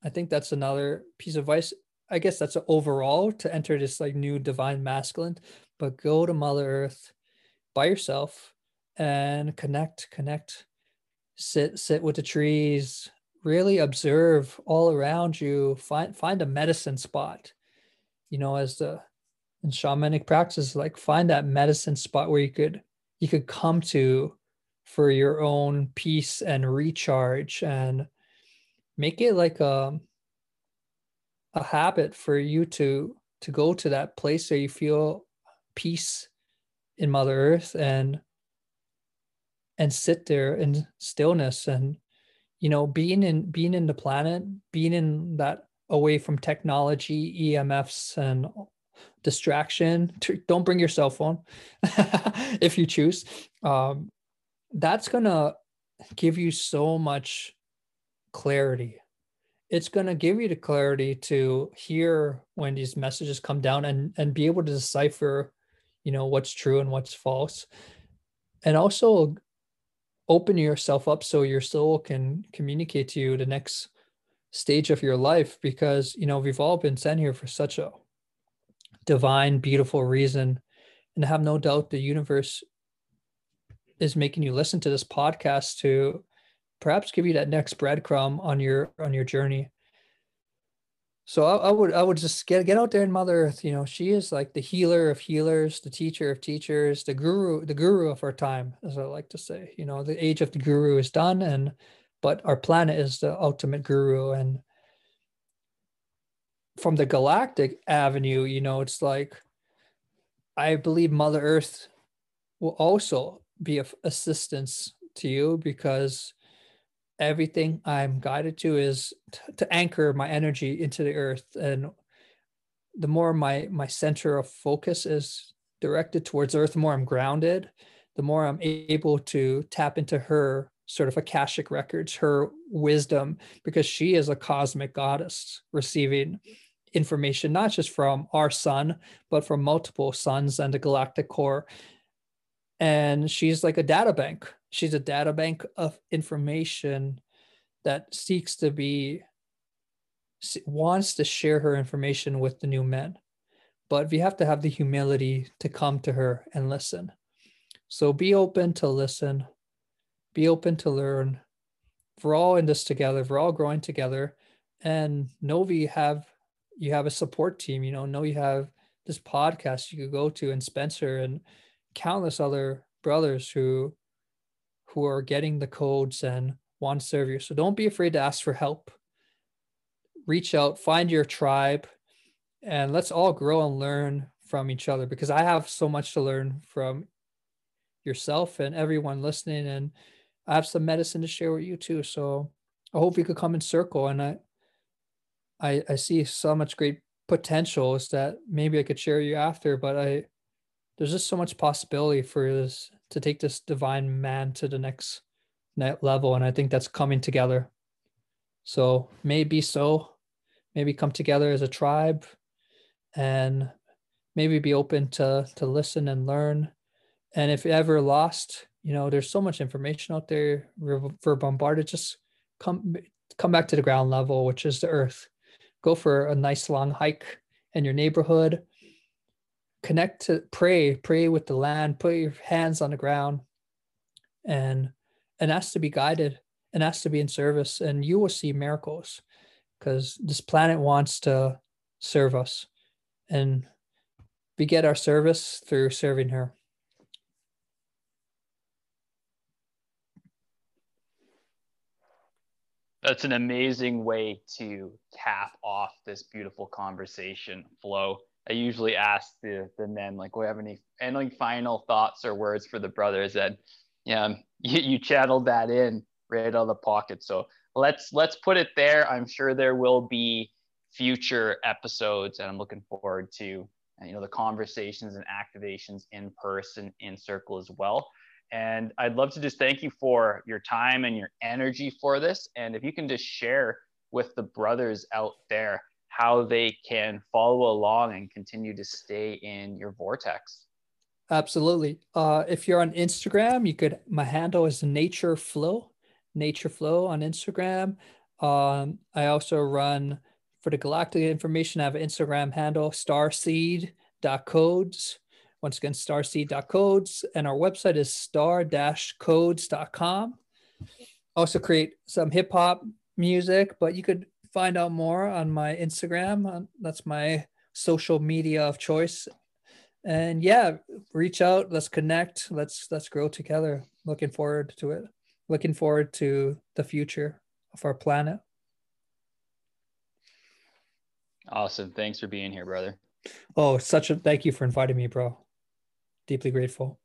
I think that's another piece of advice. I guess that's overall to enter this like new divine masculine, but go to mother earth by yourself and connect connect sit sit with the trees really observe all around you find find a medicine spot. You know as the in shamanic practice like find that medicine spot where you could you could come to for your own peace and recharge and make it like a a habit for you to to go to that place where you feel peace in mother earth and and sit there in stillness and you know being in being in the planet being in that away from technology emfs and distraction don't bring your cell phone if you choose. Um, that's gonna give you so much clarity. It's going to give you the clarity to hear when these messages come down and and be able to decipher you know what's true and what's false. And also open yourself up so your soul can communicate to you the next stage of your life because you know we've all been sent here for such a divine beautiful reason. And I have no doubt the universe is making you listen to this podcast to perhaps give you that next breadcrumb on your on your journey so I, I, would I would just get get out there in Mother Earth. You know, she is like the healer of healers, the teacher of teachers, the guru, the guru of our time, as I like to say. You know, the age of the guru is done, and but our planet is the ultimate guru. And from the galactic avenue, you know, it's like I believe Mother Earth will also be of assistance to you because everything I'm guided to is t- to anchor my energy into the earth. And the more my my center of focus is directed towards earth, the more I'm grounded, the more I'm able to tap into her sort of akashic records, her wisdom, because she is a cosmic goddess receiving information not just from our sun, but from multiple suns and the galactic core. And she's like a data bank she's a data bank of information that seeks to be wants to share her information with the new men. But we have to have the humility to come to her and listen. So be open to listen. Be open to learn. We're all in this together. We're all growing together. And know we have you have a support team you know know you have this podcast you could go to and spencer and countless other brothers who who are getting the codes and want to serve you. So don't be afraid to ask for help. Reach out, find your tribe, and let's all grow and learn from each other because I have so much to learn from yourself and everyone listening. And I have some medicine to share with you too. So I hope we could come in circle. And I, I, I see so much great potentials that maybe I could share you after, but I, there's just so much possibility for this to take this divine man to the next level and i think that's coming together. So maybe so. Maybe come together as a tribe and maybe be open to to listen and learn. And if ever lost you know there's so much information out there for bombarded just come come back to the ground level which is the earth. Go for a nice long hike in your neighborhood connect to pray pray with the land put your hands on the ground and and ask to be guided and ask to be in service and you will see miracles because this planet wants to serve us and beget our service through serving her. That's an amazing way to cap off this beautiful conversation flow. I usually ask the, the men, like, we have any, any final thoughts or words for the brothers? And yeah, um, you, you channeled that in right out of the pocket. So let's let's put it there. I'm sure there will be future episodes, and I'm looking forward to you know the conversations and activations in person in circle as well. And I'd love to just thank you for your time and your energy for this. And if you can just share with the brothers out there how they can follow along and continue to stay in your vortex. Absolutely. Uh, if you're on Instagram, you could, my handle is Nature Flow, Nature Flow on Instagram. Um, I also run for the Galactic information. I have an Instagram handle, starseed.codes. Once again, starseed.codes. And our website is star-codes.com. Also create some hip hop music, but you could find out more on my Instagram. Uh, that's my social media of choice. And yeah, reach out. Let's connect. Let's let's grow together. Looking forward to it. Looking forward to the future of our planet. Awesome. Thanks for being here, brother. Oh, such a thank you for inviting me, bro. Deeply grateful.